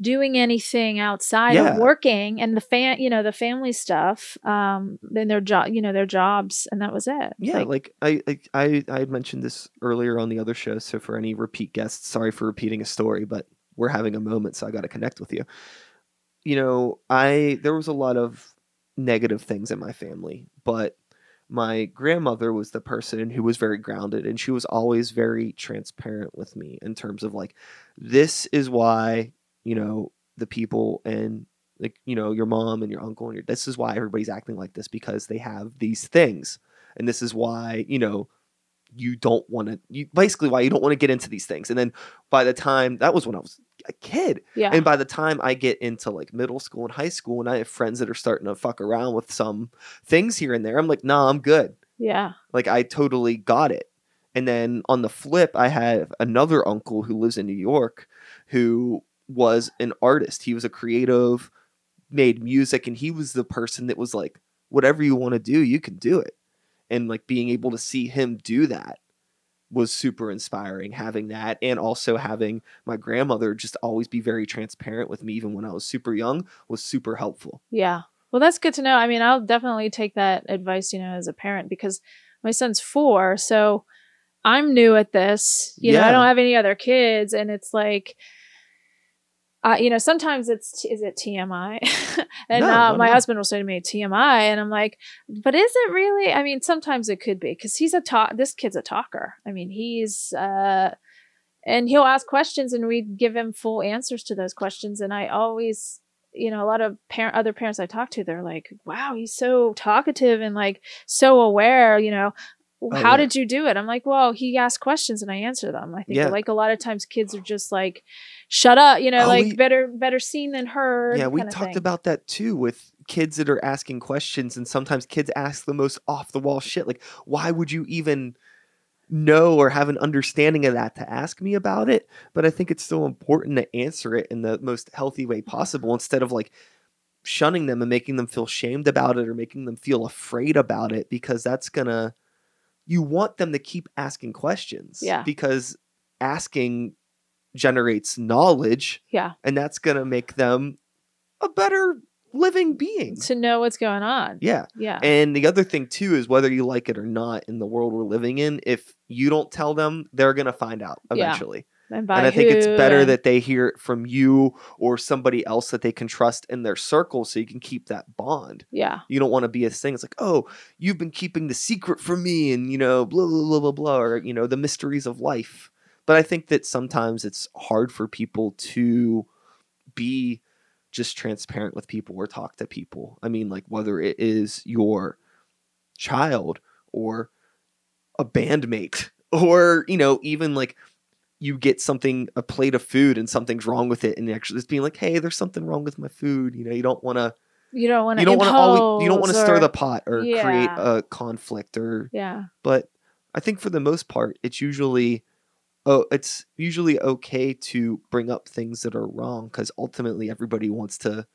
doing anything outside Yeah. of working and the fan you know the family stuff um then their job you know their jobs and that was it Yeah, Like, like, I, I I mentioned this earlier on the other show. So for any repeat guests, sorry for repeating a story, but we're having a moment, so I got to connect with you. You know, I there was a lot of negative things in my family, but my grandmother was the person who was very grounded and she was always very transparent with me in terms of like this is why, you know, the people and like, you know, your mom and your uncle and your this is why everybody's acting like this because they have these things. And this is why you know you don't want to you basically why you don't want to get into these things. And then by the time that was when i was a kid. Yeah. And by the time i get into like middle school and high school and i have friends that are starting to fuck around with some things here and there i'm like nah i'm good. Yeah. Like i totally got it. And then on the flip i have another uncle who lives in new york who was an artist he was a creative made music and he was the person that was like whatever you want to do you can do it and like being able to see him do that was super inspiring having that and also having my grandmother just always be very transparent with me even when i was super young was super helpful Yeah. Well, that's good to know. I mean, I'll definitely take that advice, you know, as a parent because my son's four. So I'm new at this. You know, I don't have any other kids. And it's like, uh, you know, sometimes it's, is it TMI? and No, uh, no, my no. husband will say to me, TMI. And I'm like, but is it really? I mean, sometimes it could be because he's a talk, this kid's a talker. I mean, he's, uh, and he'll ask questions and we give him full answers to those questions. And I always, you know, a lot of parent, other parents I talk to, they're like, wow, he's so talkative and like so aware, you know. How yeah. did you do it? I'm like, well, he asked questions and I answer them. I think Yeah. like a lot of times kids are just like, shut up, you know, Oh, like we- better better seen than heard. Yeah, we talked thing. about that too with kids that are asking questions, and sometimes kids ask the most off the wall shit. Like, why would you even know or have an understanding of that to ask me about it? But I think it's still important to answer it in the most healthy way possible instead of like shunning them and making them feel shamed about it or making them feel afraid about it because that's gonna you want them to keep asking questions. Yeah. Because asking generates knowledge Yeah. and that's going to make them a better living being. To know what's going on. Yeah. Yeah. And the other thing too is whether you like it or not in the world we're living in, if you don't tell them, they're going to find out Yeah. eventually. And, by and I think it's better and- that they hear it from you or somebody else that they can trust in their circle so you can keep that bond. Yeah. You don't want to be a thing. It's like, oh, you've been keeping the secret from me and, you know, blah, blah, blah, blah, blah, or, you know, the mysteries of life. But I think that sometimes it's hard for people to be just transparent with people or talk to people. I mean, like whether it is your child or a bandmate or, you know, even like you get something a plate of food and something's wrong with it and actually just being like, "Hey, there's something wrong with my food." You know, you don't want to You don't want to. you don't want to always you don't want to stir the pot or create a conflict or Yeah. but I think for the most part, it's usually oh, it's usually okay to bring up things that are wrong because ultimately everybody wants to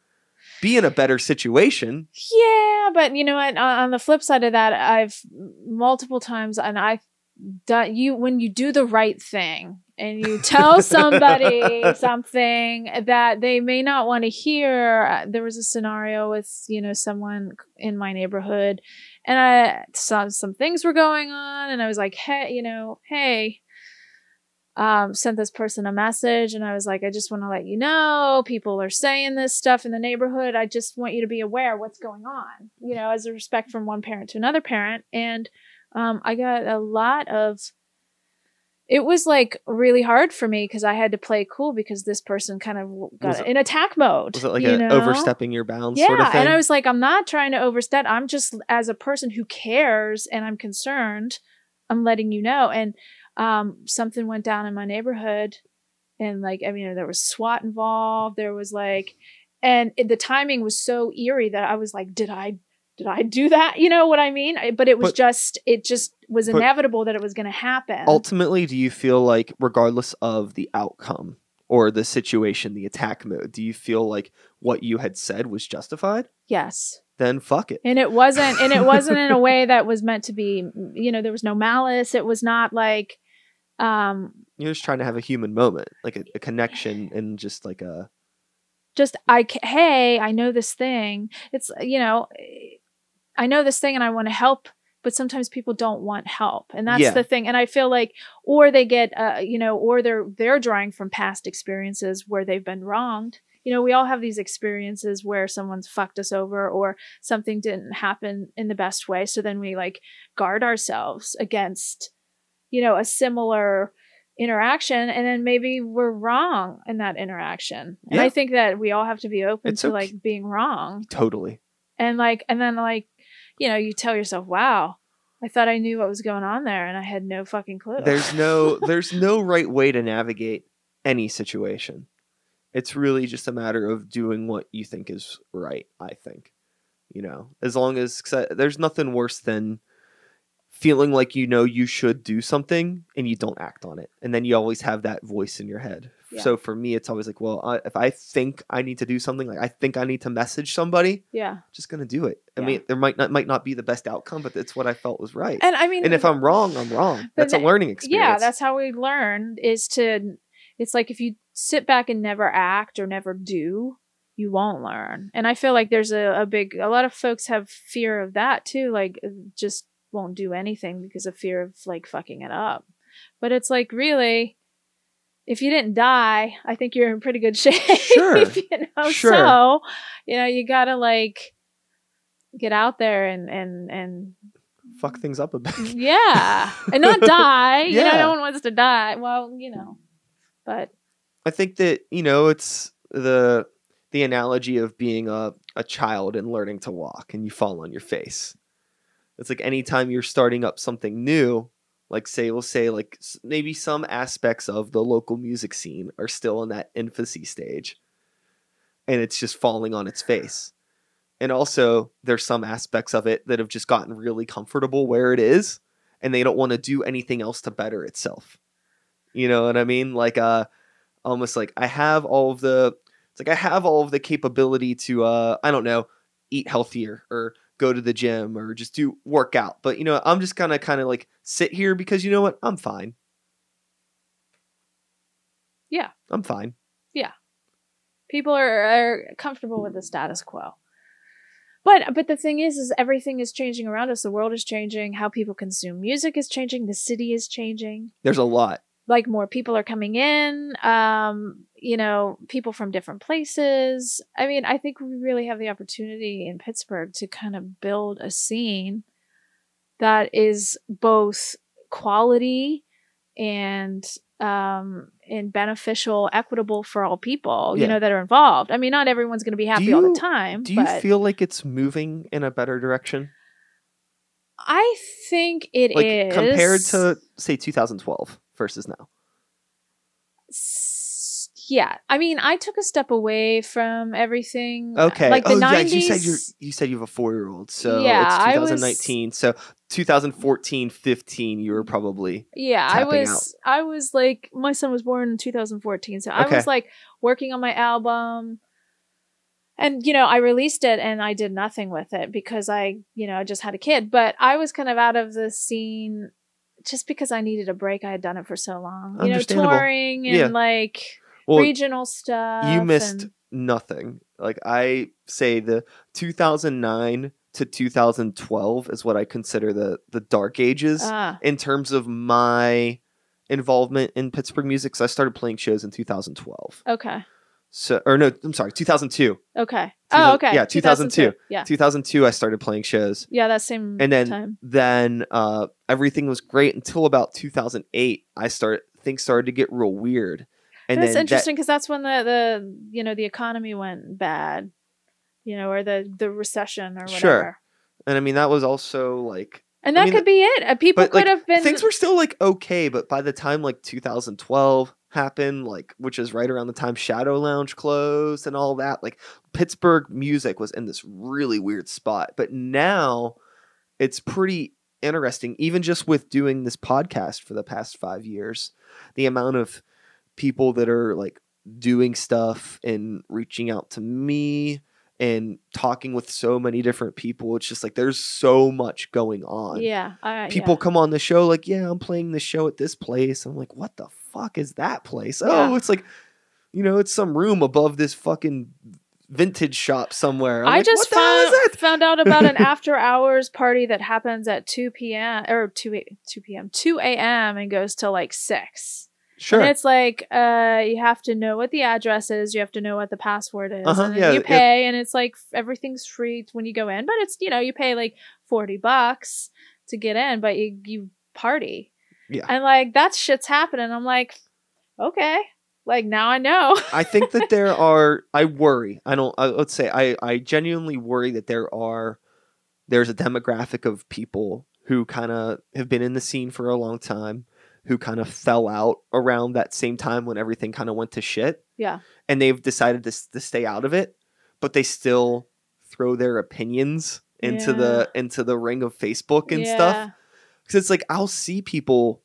be in a better situation. Yeah, but you know what? On on the flip side of that, I've multiple times, and I've done you when you do the right thing and you tell somebody something that they may not want to hear. uh, There was a scenario with you know someone in my neighborhood, and I saw some things were going on, and I was like, hey, you know, hey. Um, sent this person a message and I was like, I just want to let you know people are saying this stuff in the neighborhood. I just want you to be aware what's going on, you know, as a respect from one parent to another parent. And um, I got a lot of, it was like really hard for me because I had to play cool because this person kind of got it- in attack mode. Was it like you a know? overstepping your bounds Yeah, sort of thing? and I was like, I'm not trying to overstep. I'm just as a person who cares and I'm concerned. I'm letting you know. And um, something went down in my neighborhood, and like, I mean, there was SWAT involved. There was like, and it, the timing was so eerie that I was like, did I? Did I do that? You know what I mean? I- But it was But- just, it just was inevitable that it was going to happen. ultimately, do you feel like, regardless of the outcome or the situation, the attack mode, do you feel like what you had said was justified? yes. Then fuck it. and it wasn't and it wasn't in a way that was meant to be you know there was no malice it was not like um You're just trying to have a human moment, like a, a connection, and just like a just i hey i know this thing it's you know i know this thing and i want to help but sometimes people don't want help and that's Yeah. the thing and i feel like or they get uh you know or they're they're drawing from past experiences where they've been wronged you know we all have these experiences where someone's fucked us over or something didn't happen in the best way so then we like guard ourselves against you know a similar interaction and then maybe we're wrong in that interaction and Yeah. i think that we all have to be open It's to okay. like being wrong totally. and like and then like you know you tell yourself wow i thought i knew what was going on there and i had no fucking clue there's no there's no right way to navigate any situation it's really just a matter of doing what you think is right i think you know? As long as there's nothing worse than feeling like you know you should do something and you don't act on it and then you always have that voice in your head. Yeah. so for me it's always like well I, if i think i need to do something like i think i need to message somebody yeah. just gonna do it. I Yeah. mean there might not might not be the best outcome but it's what i felt was right. And i mean and if i'm wrong i'm wrong. That's a learning experience. yeah that's how we learn is to it's like if you sit back and never act or never do you won't learn and i feel like there's a, a big a lot of folks have fear of that too like uh, just won't do anything because of fear of like fucking it up but it's like really if you didn't die i think you're in pretty good shape Sure. you know Sure. so you know you gotta like get out there and and and fuck things up a bit. yeah, and not die. You know, no one wants to die. Well, you know, but I think that you know it's the the analogy of being a a child and learning to walk, and you fall on your face. It's like anytime you're starting up something new, like say we'll say like maybe some aspects of the local music scene are still in that infancy stage, and it's just falling on its face. And also, there's some aspects of it that have just gotten really comfortable where it is, and they don't want to do anything else to better itself. You know what I mean? Like, uh, almost like I have all of the, it's like I have all of the capability to, uh, I don't know, eat healthier or go to the gym or just do work out. But you know, I'm just gonna kind of like sit here because you know what? I'm fine. Yeah. I'm fine. Yeah. People are, are comfortable with the status quo. But but the thing is, is everything is changing around us. The world is changing. How people consume music is changing. The city is changing. There's a lot. Like more people are coming in. Um, you know, people from different places. I mean, I think we really have the opportunity in Pittsburgh to kind of build a scene that is both quality and um and beneficial, equitable for all people, Yeah. you know, that are involved. I mean, not everyone's going to be happy all the time, Do you feel like it's moving in a better direction? I think it is Like compared to say 2012 versus now. Yeah. I mean, I took a step away from everything. Okay. like the oh, yeah. 90s. You said you you said you have a four year old, so Yeah, it's I was- 2019. So 2014, 15, you were probably Yeah, I was I was like my son was born in 2014, so I was like working on my album and you know, I released it and I did nothing with it because I, you know, I just had a kid, but I was kind of out of the scene just because I needed a break. I had done it for so long. You know, touring and Yeah. like well. regional stuff. you missed and- nothing. Like I say, the 2009 to 2012 is what I consider the the dark ages Ah, in terms of my involvement in Pittsburgh music. So I started playing shows in 2012. okay. So or no, I'm sorry, 2002. Okay. Oh, okay. yeah, 2002. Yeah. 2002, I started playing shows. Yeah, that same And then time. then uh, everything was great until about 2008. I started things started to get real weird, and that's interesting because that's when the the you know the economy went bad, you know, or the the recession or whatever. Sure. And I mean that was also like And I that mean, could be it. Uh, People could like have been things were still like okay, but by the time like 2012 happened, like which is right around the time Shadow Lounge closed and all that, like Pittsburgh music was in this really weird spot. But now it's pretty interesting, even just with doing this podcast for the past five years, the amount of people that are like doing stuff and reaching out to me and talking with so many different people. It's just like there's so much going on yeah, uh, I, people yeah. come on the show like, yeah, I'm playing this show at this place. I'm like, what the fuck is that place? Yeah. Oh, it's like, you know, it's some room above this fucking vintage shop somewhere. I'm I like, just what the hell found, found out about an after hours party that happens at 2 p.m. or 2 2 p.m. 2 a.m. and goes till like 6. Sure. And it's like uh you have to know what the address is, you have to know what the password is, Uh-huh, and yeah, you pay and it's like everything's free when you go in, but it's you know, you pay like 40 bucks to get in, but you you party. Yeah. And like that shit's happening. I'm like, okay. Like now I know. I think that there are. I worry. I don't. I, let's say I. I genuinely worry that there are. There's a demographic of people who kind of have been in the scene for a long time, who kind of fell out around that same time when everything kind of went to shit. Yeah. And they've decided to to stay out of it, but they still throw their opinions into the into the ring of Facebook and stuff. Yeah. Because it's like I'll see people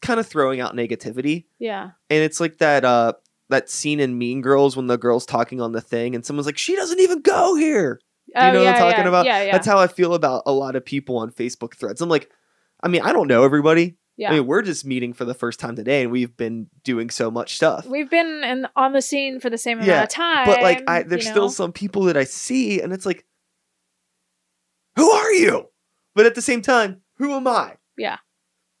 kind of throwing out negativity Yeah. and it's like that uh that scene in Mean Girls when the girl's talking on the thing and someone's like, she doesn't even go here. Do you Oh, know what I'm talking yeah, about? Yeah, yeah. That's how I feel about a lot of people on Facebook threads. I'm like, I mean, I don't know everybody. yeah. I mean, we're just meeting for the first time today, and we've been doing so much stuff. We've been in, on the scene for the same amount Yeah, of time. but like, I there's you still know? some people that I see, and it's like, who are you? But at the same time, who am I? Yeah.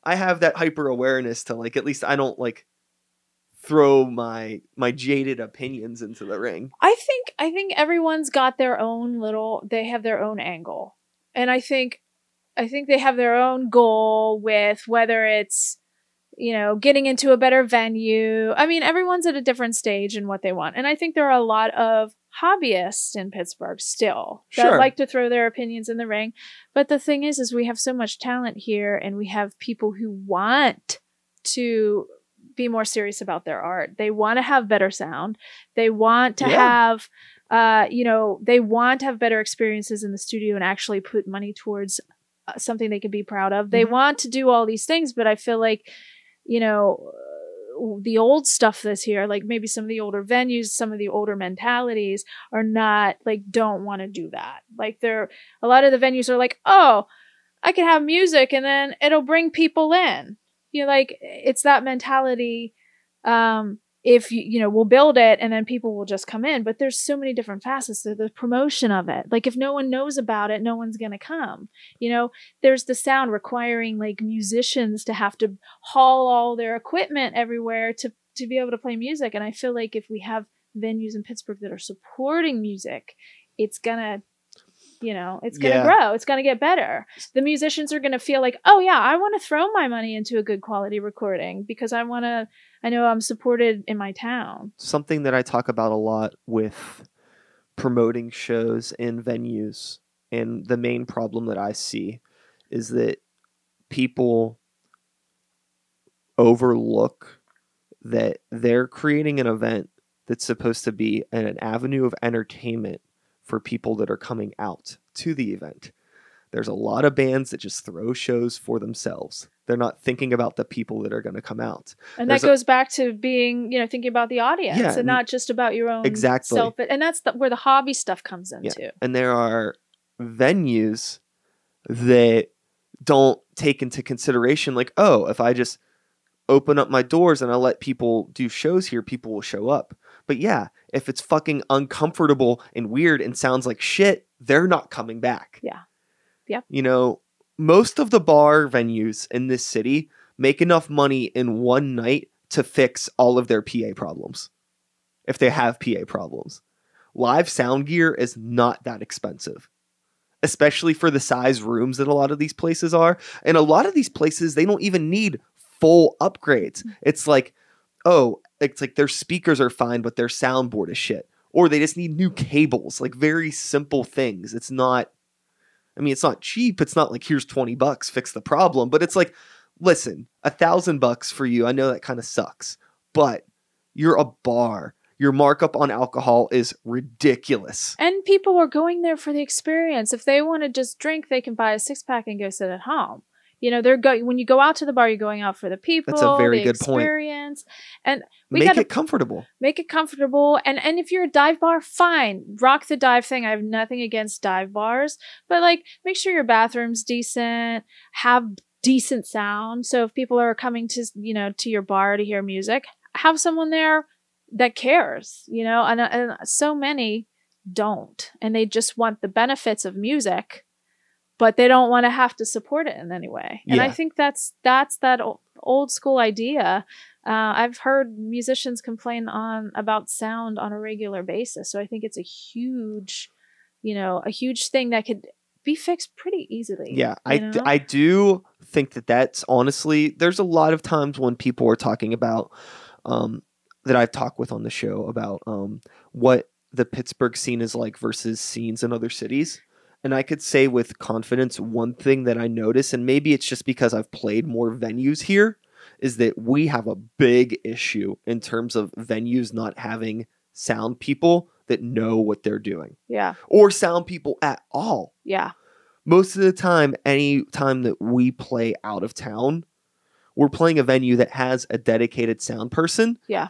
I have that hyper awareness to like, at least I don't like throw my my jaded opinions into the ring. I think I think everyone's got their own little they have their own angle. And I think I think they have their own goal with whether it's you know, getting into a better venue. I mean, everyone's at a different stage in what they want. And I think there are a lot of hobbyists in Pittsburgh still that Sure. like to throw their opinions in the ring. But the thing is is we have so much talent here and we have people who want to be more serious about their art. They want to have better sound. They want to Yeah. have uh you know, they want to have better experiences in the studio and actually put money towards uh, something they can be proud of. They Mhm. want to do all these things, but I feel like you know the old stuff that's here like maybe some of the older venues some of the older mentalities are not like don't want to do that. Like they're a lot of the venues are like oh i can have music and then it'll bring people in. You know like it's that mentality um if you you know we'll build it and then people will just come in but there's so many different facets to the promotion of it. Like if no one knows about it no one's going to come you know? There's the sound requiring like musicians to have to haul all their equipment everywhere to to be able to play music and i feel like if we have venues in pittsburgh that are supporting music it's gonna You know, it's going to Yeah. grow. It's going to get better. The musicians are going to feel like, oh yeah, I want to throw my money into a good quality recording because I want to. I know I'm supported in my town. something that I talk about a lot with promoting shows in venues. And the main problem that I see is that people overlook that they're creating an event that's supposed to be an, an avenue of entertainment for people that are coming out to the event. There's a lot of bands that just throw shows for themselves. They're not thinking about the people that are going to come out. And There's that a- goes back to being, you know, thinking about the audience Yeah, and not just about your own Exactly. self. And that's the, where the hobby stuff comes into. and there are venues that don't take into consideration like oh if i just open up my doors and i let people do shows here people will show up but yeah if it's fucking uncomfortable and weird and sounds like shit they're not coming back. Yeah. Yep. you know most of the bar venues in this city make enough money in one night to fix all of their pa problems if they have pa problems. Live sound gear is not that expensive especially for the size rooms that a lot of these places are. And a lot of these places they don't even need full upgrades. Mm. It's like oh it's like their speakers are fine but their soundboard is shit. Or they just need new cables like very simple things. It's not i mean it's not cheap. It's not like here's 20 bucks fix the problem. But it's like listen a thousand bucks for you i know that kind of sucks but you're a bar. Your markup on alcohol is ridiculous. And people are going there for the experience. If they want to just drink, they can buy a six pack and go sit at home. You know, they're going when you go out to the bar, you're going out for the people, very the good point. experience, and we make it comfortable make it comfortable. And and if you're a dive bar, fine, rock the dive thing. I have nothing against dive bars, but like make sure your bathroom's decent, have decent sound. So if people are coming to you know to your bar to hear music, have someone there that cares. You know, and and so many don't, and they just want the benefits of music. But they don't want to have to support it in any way, and I think that's that's that old school idea uh, I've heard musicians complain on about sound on a regular basis, so I think it's a huge, you know, a huge thing that could be fixed pretty easily. Yeah, I, know? I do think that that's honestly, there's a lot of times when people are talking about, um, that I've talked with on the show about um, what the Pittsburgh scene is like versus scenes in other cities. And I could say with confidence one thing that I notice, and maybe it's just because I've played more venues here, is that we have a big issue in terms of venues not having sound people that know what they're doing yeah, or sound people at all yeah, most of the time, any time that we play out of town, we're playing a venue that has a dedicated sound person. Yeah.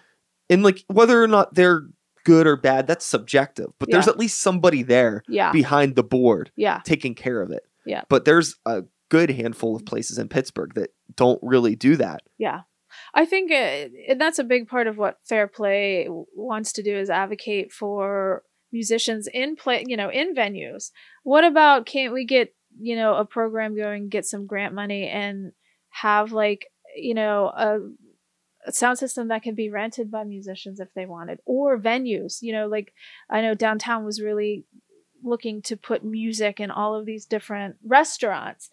And like whether or not they're good or bad, that's subjective. But there's Yeah. at least somebody there yeah, behind the board yeah, taking care of it. Yeah. But there's a good handful of places in Pittsburgh that don't really do that. yeah. I think uh and that's a big part of what Fair Play wants to do is advocate for musicians in play, you know, in venues. What about can't we get you know a program going, get some grant money, and have like you know a sound system that can be rented by musicians if they wanted or venues you know like i know downtown was really looking to put music in all of these different restaurants.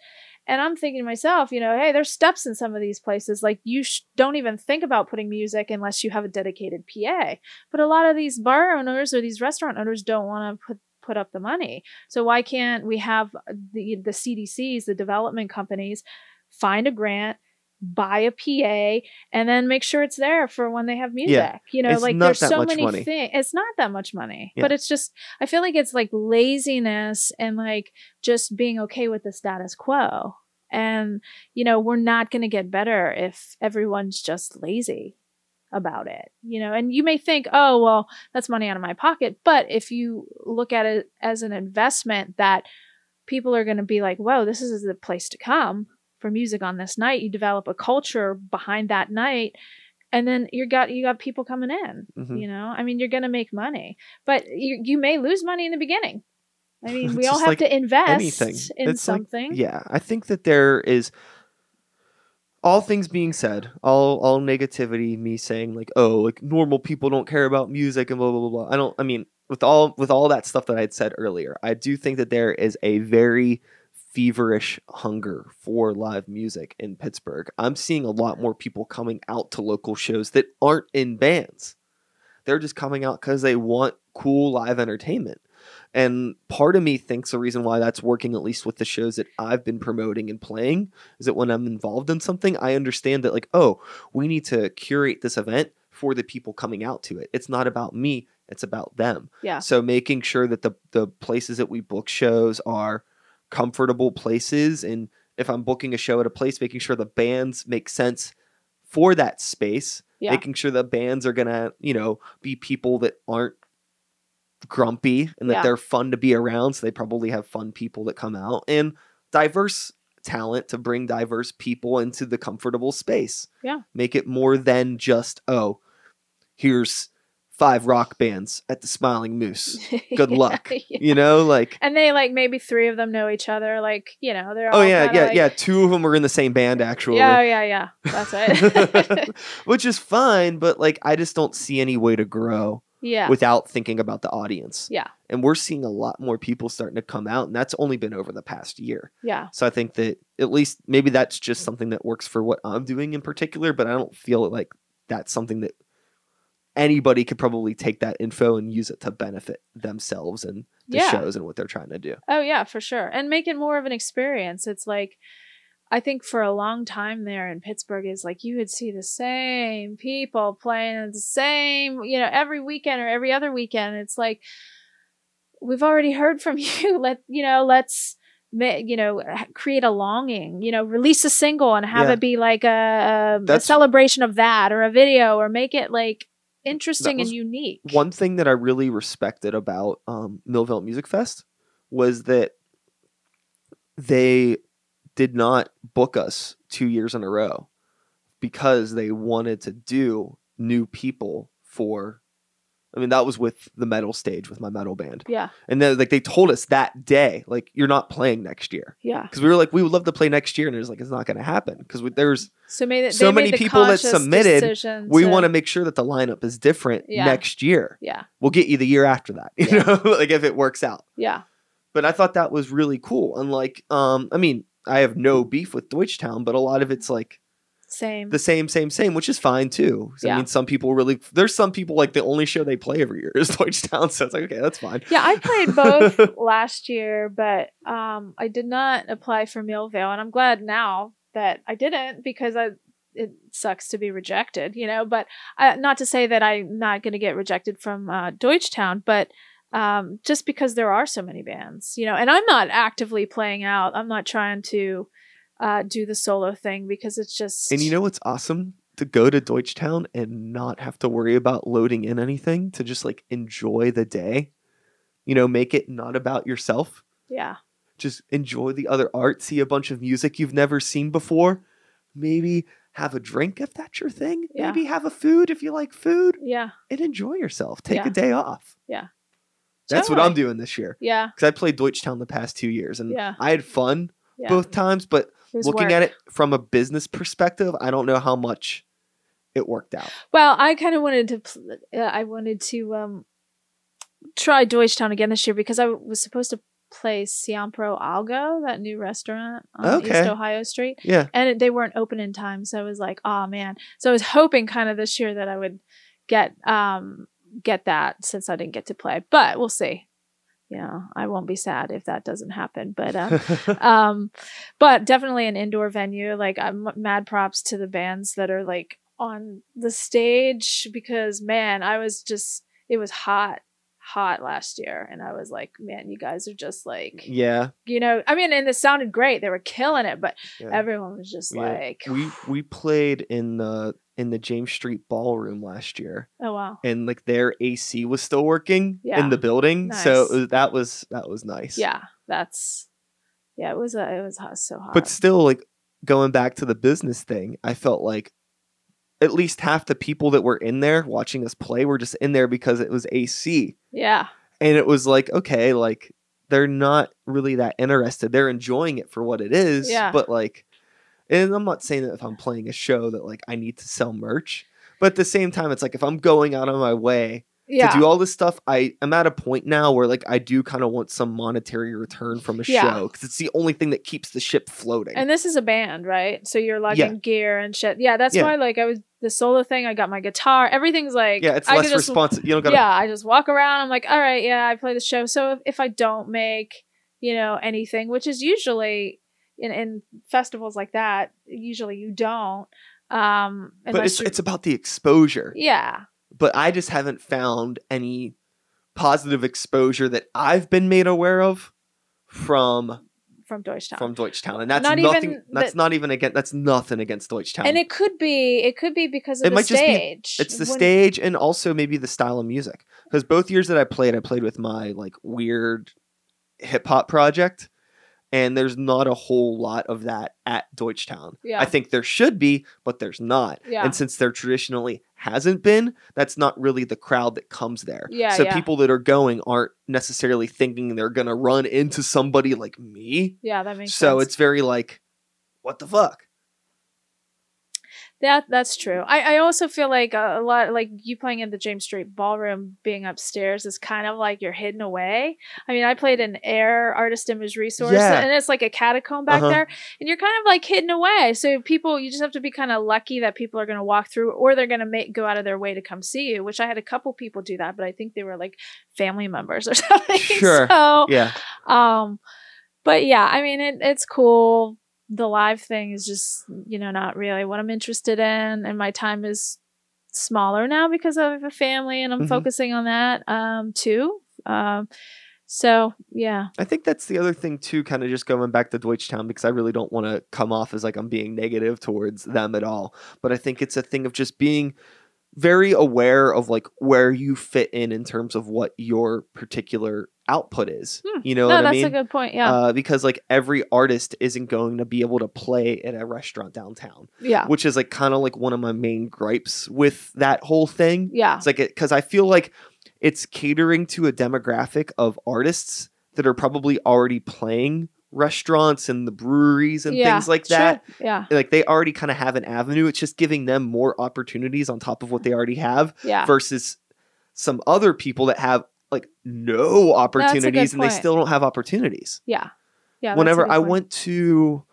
And i'm thinking to myself you know hey there's steps in some of these places like you sh- don't even think about putting music unless you have a dedicated pa but a lot of these bar owners or these restaurant owners don't want to put put up the money. So why can't we have the the cdcs the development companies find a grant buy a PA and then make sure it's there for when they have music. You know, It's like there's so many things. It's not that much money, Yeah. but it's just I feel like it's like laziness and like just being okay with the status quo. And you know, we're not going to get better if everyone's just lazy about it. You know, and you may think, "Oh, well, that's money out of my pocket." But if you look at it as an investment that people are going to be like, "Whoa, this is the place to come." For music on this night you develop a culture behind that night and then you got you got people coming in Mhm. you know i mean you're gonna make money but you, you may lose money in the beginning i mean we all have like to invest Anything. in It's like- something yeah, I think that there is all things being said, all all negativity, me saying like, oh, like normal people don't care about music and blah blah blah blah. I don't. I mean, with all with all that stuff that I had said earlier, I do think that there is a very feverish hunger for live music in Pittsburgh. I'm seeing a lot more people coming out to local shows that aren't in bands. They're just coming out because they want cool live entertainment. And part of me thinks the reason why that's working, at least with the shows that I've been promoting and playing, is that when I'm involved in something, I understand that, like, oh, we need to curate this event for the people coming out to it. It's not about me, it's about them. Yeah. So making sure that the the places that we book shows are comfortable places and if I'm booking a show at a place, making sure the bands make sense for that space, Yeah. making sure the bands are gonna, you know, be people that aren't grumpy and that Yeah. they're fun to be around. So they probably have fun people that come out and diverse talent to bring diverse people into the comfortable space. Yeah. Make it more than just, oh, here's five rock bands at the Smiling Moose. Good luck. Yeah. You know, like And they like maybe three of them know each other. Like you know they're. Oh, all Oh yeah, kinda yeah, like- yeah. Two of them are in the same band actually. Yeah, yeah, yeah. That's it. Which is fine, but like I just don't see any way to grow yeah. without thinking about the audience. Yeah. And we're seeing a lot more people starting to come out and that's only been over the past year. Yeah. So I think that at least maybe that's just something that works for what I'm doing in particular, but I don't feel like that's something that anybody could probably take that info and use it to benefit themselves and the Yeah. shows and what they're trying to do. Oh yeah, for sure. And make it more of an experience. It's like I think for a long time there in Pittsburgh is like you would see the same people playing the same, you know, every weekend or every other weekend. It's like we've already heard from you. Let you know, let's you know create a longing you know release a single and have Yeah. it be like a, a, a celebration of that or a video or make it like interesting and unique one thing that I really respected about um, Millvale Music Fest was that they did not book us two years in a row because they wanted to do new people for. I mean, that was with the metal stage with my metal band, yeah and then like they told us that day, like you're not playing next year yeah because we were like we would love to play next year, and it was like it's not going to happen because there's so made So many people that submitted, we to- want to make sure that the lineup is different Yeah. next year. yeah We'll get you the year after that, you Yeah. know, like if it works out. yeah but I thought that was really cool. Unlike, um, I mean, I have no beef with Deutschtown, but a lot of it's like same the same, same, same, which is fine too. 'Cause, I mean, some people really, there's some people like the only show they play every year is Deutschtown, so it's like okay, that's fine. Yeah, I played both last year, but um, I did not apply for Millvale, and I'm glad now that I didn't because I it sucks to be rejected, you know. But uh, not to say that I'm not going to get rejected from uh, Deutschtown, but um, just because there are so many bands, you know, and I'm not actively playing out. I'm not trying to uh, do the solo thing because it's just And you know what's awesome? To go to Deutschtown and not have to worry about loading in anything, to just like enjoy the day. You know, make it not about yourself. yeah, Just enjoy the other art, see a bunch of music you've never seen before. Maybe have a drink if that's your thing. Yeah. Maybe have a food if you like food. yeah, and enjoy yourself. Take Yeah. a day off. Yeah. That's what I'm doing this year. yeah, Because I played Deutschtown the past two years and Yeah. I had fun yeah. both times, but looking work. at it from a business perspective, I don't know how much it worked out. Well, I kind of wanted to. Uh, I wanted to um, try Deutschtown again this year because I was supposed to play Siempre Algo, that new restaurant on Okay. East Ohio Street, Yeah. and it, they weren't open in time. So I was like, oh man. So I was hoping kind of this year that I would get um get that since I didn't get to play, but we'll see. You know, I won't be sad if that doesn't happen, but um, um but definitely an indoor venue like i'm mad props to the bands that are like on the stage because man i was just it was hot hot last year and i was like man you guys are just like yeah. you know i mean and it sounded great they were killing it but yeah. everyone was just Yeah. like we we played in the in the James Street Ballroom last year, oh wow and like their AC was still working Yeah. in the building, so Nice. it was- that was that was nice. yeah that's yeah it was uh, it was hot, so hot but still like going back to the business thing i felt like at least half the people that were in there watching us play were just in there because it was ac yeah and it was like okay like they're not really that interested they're enjoying it for what it is Yeah. but like and i'm not saying that if i'm playing a show that like i need to sell merch but at the same time it's like if i'm going out of my way yeah. to do all this stuff. I am at a point now where like I do kind of want some monetary return from a Yeah. show because it's the only thing that keeps the ship floating. And this is a band, right? So you're lugging gear and shit. Yeah, that's Yeah. why like I was the solo thing. I got my guitar. Everything's like yeah, it's I less just, responsive. You don't gotta. Yeah, I just walk around. I'm like, all right, yeah, I play the show. So if, if I don't make you know anything, which is usually in in festivals like that, usually you don't. Um, but it's it's about the exposure. yeah, But I just haven't found any positive exposure that I've been made aware of from from Deutschtown. from Deutschtown, and that's Not nothing. even that's that- not even against. That's nothing against Deutschtown. and it could be it could be because of It the might just be- It's the When- stage and also maybe the style of music. Because both years that I played, I played with my like weird hip hop project, and there's not a whole lot of that at Deutschtown. Yeah. I think there should be, but there's not. Yeah. And since there traditionally hasn't been, that's not really the crowd that comes there. Yeah, So yeah. people that are going aren't necessarily thinking they're gonna run into somebody like me. Yeah, that makes So sense. So it's very like, what the fuck? That that's true. I, I also feel like a, a lot like you playing in the James Street Ballroom, being upstairs is kind of like you're hidden away. I mean, I played an Air Artist Image Resource, Yeah. and it's like a catacomb back Uh-huh. there, and you're kind of like hidden away. So people, you just have to be kind of lucky that people are going to walk through, or they're going to make go out of their way to come see you. Which I had a couple people do that, but I think they were like family members or something. Sure. So, Yeah. um, but yeah, I mean, it, it's cool. The live thing is just, you know, not really what I'm interested in, and my time is smaller now because I have a family, and I'm Mhm. focusing on that um too. Um, so yeah, I think that's the other thing too, kind of just going back to Deutschtown because I really don't want to come off as like I'm being negative towards them at all. But I think it's a thing of just being very aware of like where you fit in in terms of what your particular output is. Hmm. You know no, what I mean? that's a good point. Yeah, Uh, because like every artist isn't going to be able to play at a restaurant downtown, yeah, which is like kind of like one of my main gripes with that whole thing. yeah, It's like because I feel like it's catering to a demographic of artists that are probably already playing restaurants and the breweries and yeah, things like sure, that. Yeah, Like they already kind of have an avenue. It's just giving them more opportunities on top of what they already have yeah, versus some other people that have like no opportunities and they still don't have opportunities. yeah, yeah. Whenever I went to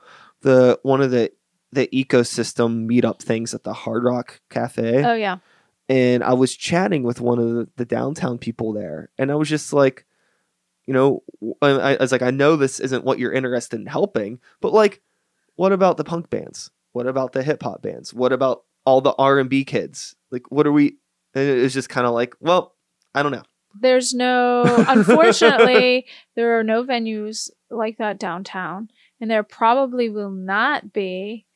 the one of the the ecosystem meetup things at the Hard Rock Cafe oh yeah, and I was chatting with one of the, the downtown people there, and I was just like, you know, I was like, I know this isn't what you're interested in helping, but like, what about the punk bands? What about the hip hop bands? What about all the R and B kids? Like, what are we? And it was just kind of like, well, I don't know. There's no, unfortunately, there are no venues like that downtown, and there probably will not be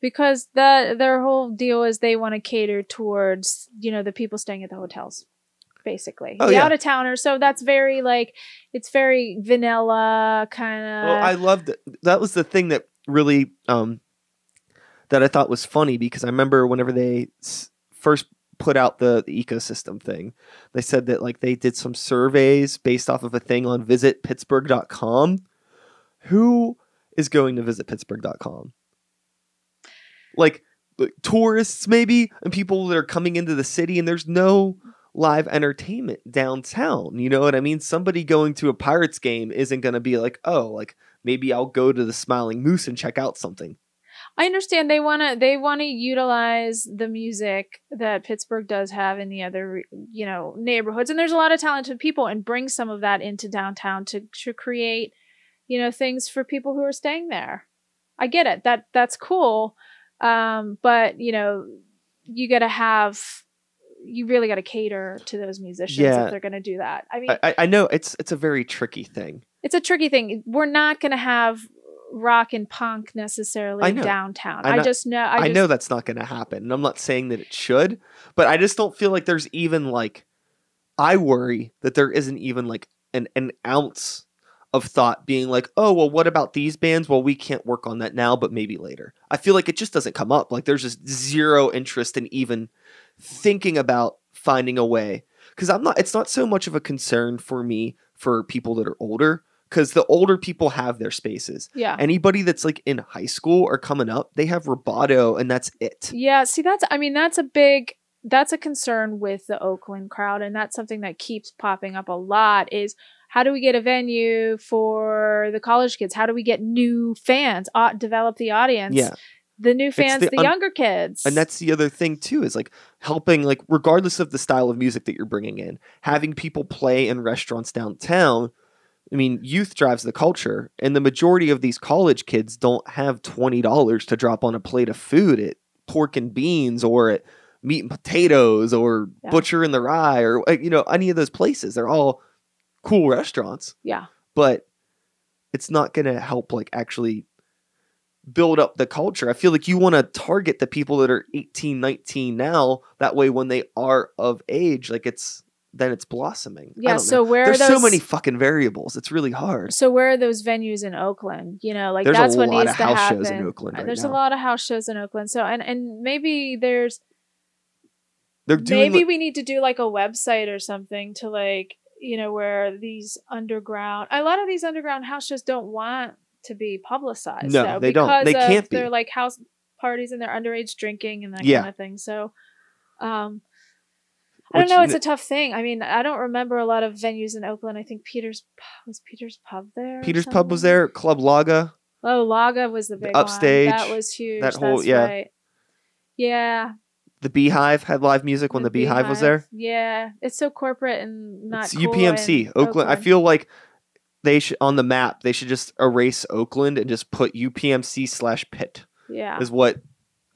because the their whole deal is they want to cater towards you know the people staying at the hotels, basically Oh, the yeah. out of towners. So that's very like it's very vanilla kind of. Well, I loved it. That was the thing that really um that I thought was funny because I remember whenever they s- first put out the, the ecosystem thing, they said that like they did some surveys based off of a thing on visitpittsburgh.com. Who is going to visit pittsburgh.com? Like, like tourists maybe and people that are coming into the city and there's no live entertainment downtown. You know what I mean? Somebody going to a Pirates game isn't going to be like, "Oh, like maybe I'll go to the Smiling Moose and check out something." I understand they want to they want to utilize the music that Pittsburgh does have in the other you know neighborhoods and there's a lot of talented people and bring some of that into downtown to to create you know things for people who are staying there. I get it. That that's cool. Um but you know you got to have you really got to cater to those musicians Yeah. if they're going to do that. I mean, I, I- know it's it's a very tricky thing. it's a tricky thing. We're not going to have rock and punk necessarily I downtown. I I, just know I, I, just, know that's not going to happen, and I'm not saying that it should, but I just don't feel like there's even like I worry that there isn't even like an an ounce of thought being like, oh well, what about these bands? Well, we can't work on that now, but maybe later. I feel like it just doesn't come up. Like there's just zero interest in even thinking about finding a way because I'm not. It's not so much of a concern for me for people that are older because the older people have their spaces yeah. anybody that's like in high school or coming up, they have Roboto and that's it. Yeah, see that's I mean that's a big that's a concern with the Oakland crowd, and that's something that keeps popping up a lot. Is how do we get a venue for the college kids? How do we get new fans? Uh, develop the audience. Yeah. The new fans, the the, un- younger kids, And that's the other thing too is like helping like regardless of the style of music that you're bringing in, having people play in restaurants downtown. I mean, youth drives the culture, and the majority of these college kids don't have twenty dollars to drop on a plate of food at Pork and Beans or at Meat and Potatoes or Yeah. Butcher in the Rye or uh, you know any of those places. They're all cool restaurants, yeah, but it's not going to help like actually build up the culture. I feel like you want to target the people that are 18, 19 now. That way, when they are of age, like it's then it's blossoming. I yeah. don't So know. where there's are those? so many fucking variables. It's really hard. So where are those venues in Oakland? You know, like There's that's a what lot needs of to house happen. shows in Oakland right there's now. a lot of house shows in Oakland. So and and maybe there's They're doing maybe like- we need to do like a website or something to like you know where these underground a lot of these underground house shows don't want to be publicized No, though, they don't. They because of can't be. they're like house parties and they're underage drinking and that Yeah. kind of thing so um I don't know. It's a tough thing. I mean, I don't remember a lot of venues in Oakland. I think Peter's was Peter's Pub there. Peter's Pub was there. Club Laga. Oh, Laga was the big Upstage, One. That was huge. that whole- That's yeah. right. Yeah. The Beehive had live music when the, Beehive, was there. Yeah, it's so corporate and not. It's cool UPMC. in Oakland. I feel like they should on the map. They should just erase Oakland and just put UPMC slash Pitt Yeah, is what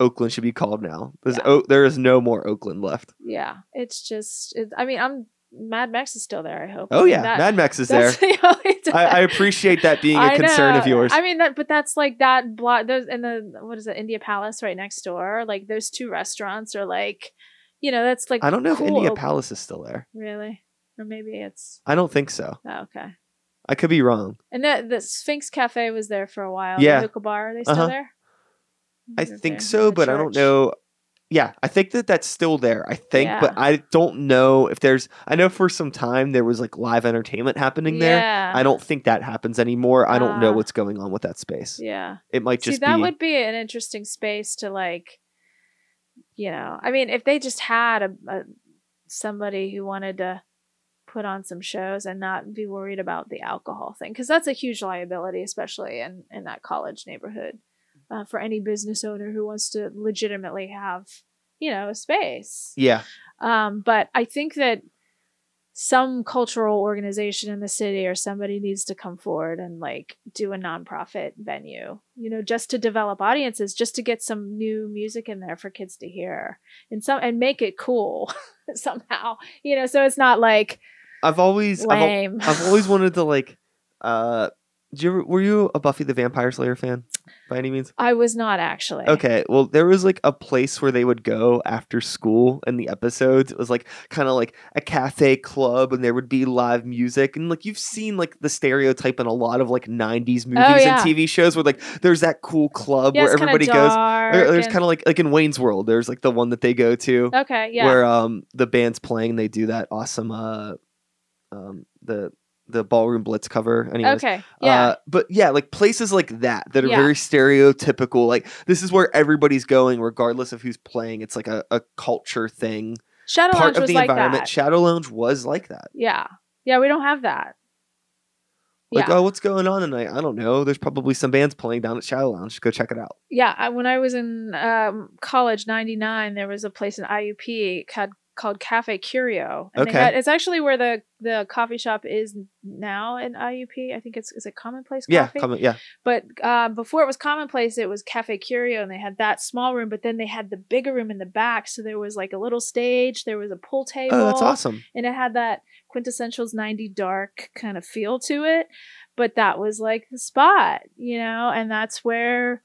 Oakland should be called now. There's Yeah. o- there is no more Oakland left. yeah. It's just. It, I mean, I'm Mad Max is still there. I hope. Oh I mean, yeah, that- Mad Max is there. the I, I appreciate that being a concern of yours. I mean that, but that's like that block. There's in the what is it, India Palace right next door. Like those two restaurants are like, you know, that's like. I don't know if India Palace is still there. Really, or maybe it's I don't think so. oh, okay. I could be wrong. And that the Sphinx Cafe was there for a while. Yeah. the hookah bar. Are they still Uh-huh. there? I think so, but I don't know. Yeah, I think that that's still there. I think, but I don't know if there's. I know for some time there was like live entertainment happening there. Yeah. I don't think that happens anymore. I don't know Ah. what's going on with that space. Yeah. It might just See, that be. would be an interesting space to like, you know, I mean, if they just had a, a somebody who wanted to put on some shows and not be worried about the alcohol thing, because that's a huge liability, especially in in that college neighborhood, uh, for any business owner who wants to legitimately have, you know, a space. yeah, Um, but I think that some cultural organization in the city or somebody needs to come forward and like do a nonprofit venue, you know, just to develop audiences, just to get some new music in there for kids to hear and some and make it cool somehow, you know, so it's not like I've always. I've. I've always wanted to like. uh you ever, were you a Buffy the Vampire Slayer fan by any means? I was not actually. Okay, well, there was like a place where they would go after school in the episodes. It was like kind of like a cafe club, and there would be live music. And like you've seen like the stereotype in a lot of like '90s movies Oh, yeah. and TV shows, where like there's that cool club Yeah, where everybody goes. There- there's and- kind of like like in Wayne's World. There's like the one that they go to Okay, yeah. where um the band's playing. They do that awesome uh um the the ballroom blitz cover. Anyways, okay. Yeah. uh, but yeah, like places like that that are Yeah. very stereotypical. Like this is where everybody's going, regardless of who's playing. It's like a, a culture thing, Shadow part Lounge of was the like environment. that. Shadow Lounge was like that. yeah. Yeah, we don't have that. Like, yeah. oh, what's going on tonight? I don't know. There's probably some bands playing down at Shadow Lounge. Go check it out. yeah I, when i was in um, college 99 there was a place in iup called, called cafe curio and they Okay. had- it's actually where the the coffee shop is now in iup i think it's is it commonplace Yeah, coffee come, yeah. but um, before it was commonplace it was cafe curio and they had that small room but then they had the bigger room in the back so there was like a little stage there was a pool table Oh, that's awesome. and it had that quintessentials 90 dark kind of feel to it but that was like the spot you know and that's where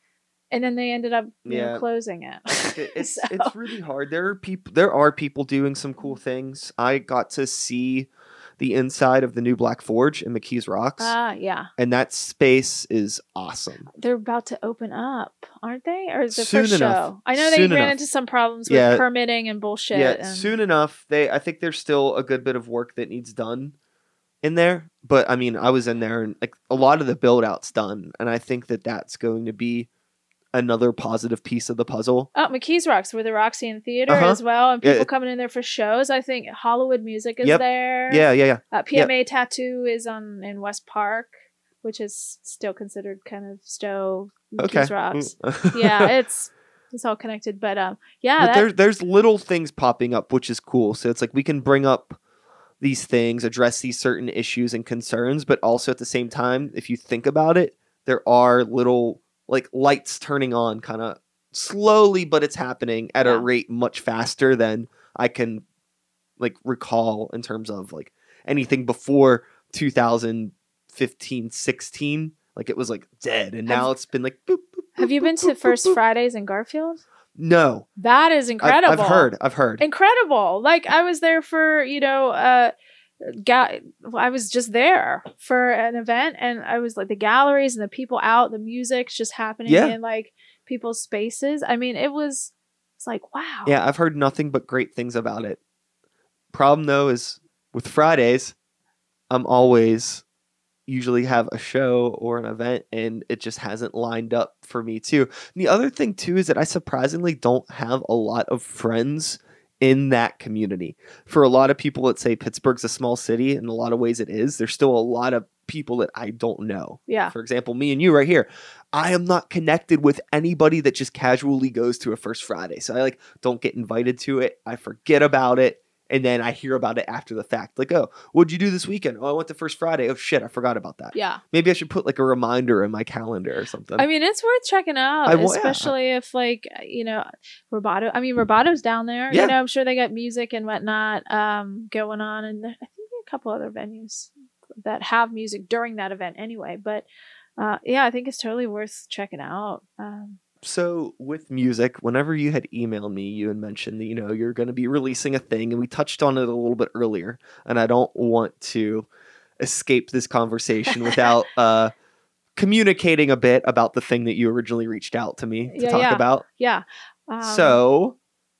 and then they ended up Yeah. know, closing it It- it's So- it's really hard. There are people. There are people doing some cool things. I got to see the inside of the new Black Forge in McKees Rocks, ah yeah and that space is awesome. they're about to open up aren't they or is it Soon first enough. show i know they ran enough. into some problems with Yeah. permitting and bullshit yeah, and, soon enough. They, I think there's still a good bit of work that needs done in there. But I mean, I was in there, and like a lot of the build out's done, and I think that that's going to be another positive piece of the puzzle. Oh, McKees Rocks with the Roxy Theater Uh-huh. as well, and people it- coming in there for shows. I think Hollywood Music is Yep. there. Yeah, yeah, yeah. Uh, PMA Tattoo is on in West Park, which is still considered kind of Stowe Okay. McKees Rocks. Mm. yeah, it's it's all connected. But um, yeah, but that, there's there's little things popping up, which is cool. So it's like we can bring up these things, address these certain issues and concerns, but also at the same time, if you think about it, there are little like lights turning on kind of slowly, but it's happening at a rate much faster than I can like recall in terms of like anything before 2015 16 like it was like dead and Have- now it's been like boop, boop, have you boop, been to First. Fridays in Garfield? no That is I've- incredible. I've, heard i've heard incredible. Like I was there for you know, uh, ga- I was just there for an event, and I was like the galleries and the people out, the music's just happening Yeah. in like people's spaces. I mean, it was. It's like wow. Yeah, I've heard nothing but great things about it. Problem though is with Fridays, I'm always usually have a show or an event and it just hasn't lined up for me too. And the other thing too is that I surprisingly don't have a lot of friends in that community. For a lot of people that say Pittsburgh's a small city, in a lot of ways it is, there's still a lot of people that I don't know. Yeah. For example, me and you right here. I am not connected with anybody that just casually goes to a first Friday. So I like don't get invited to it. I forget about it. And then I hear about it after the fact. Like, oh, what'd you do this weekend? Oh, I went to first Friday. Oh shit, I forgot about that. Yeah. Maybe I should put like a reminder in my calendar or something. I mean, it's worth checking out, I yeah. especially if like you know, Roboto. I mean, Roboto's down there. Yeah. You know, I'm sure they got music and whatnot um, going on, and I think there are a couple other venues that have music during that event anyway. But uh, yeah, I think it's totally worth checking out. Um, so with music, whenever you had emailed me, you had mentioned that you know you're going to be releasing a thing, and we touched on it a little bit earlier. And I don't want to escape this conversation without uh, communicating a bit about the thing that you originally reached out to me to Yeah, talk yeah. about. yeah. Um, so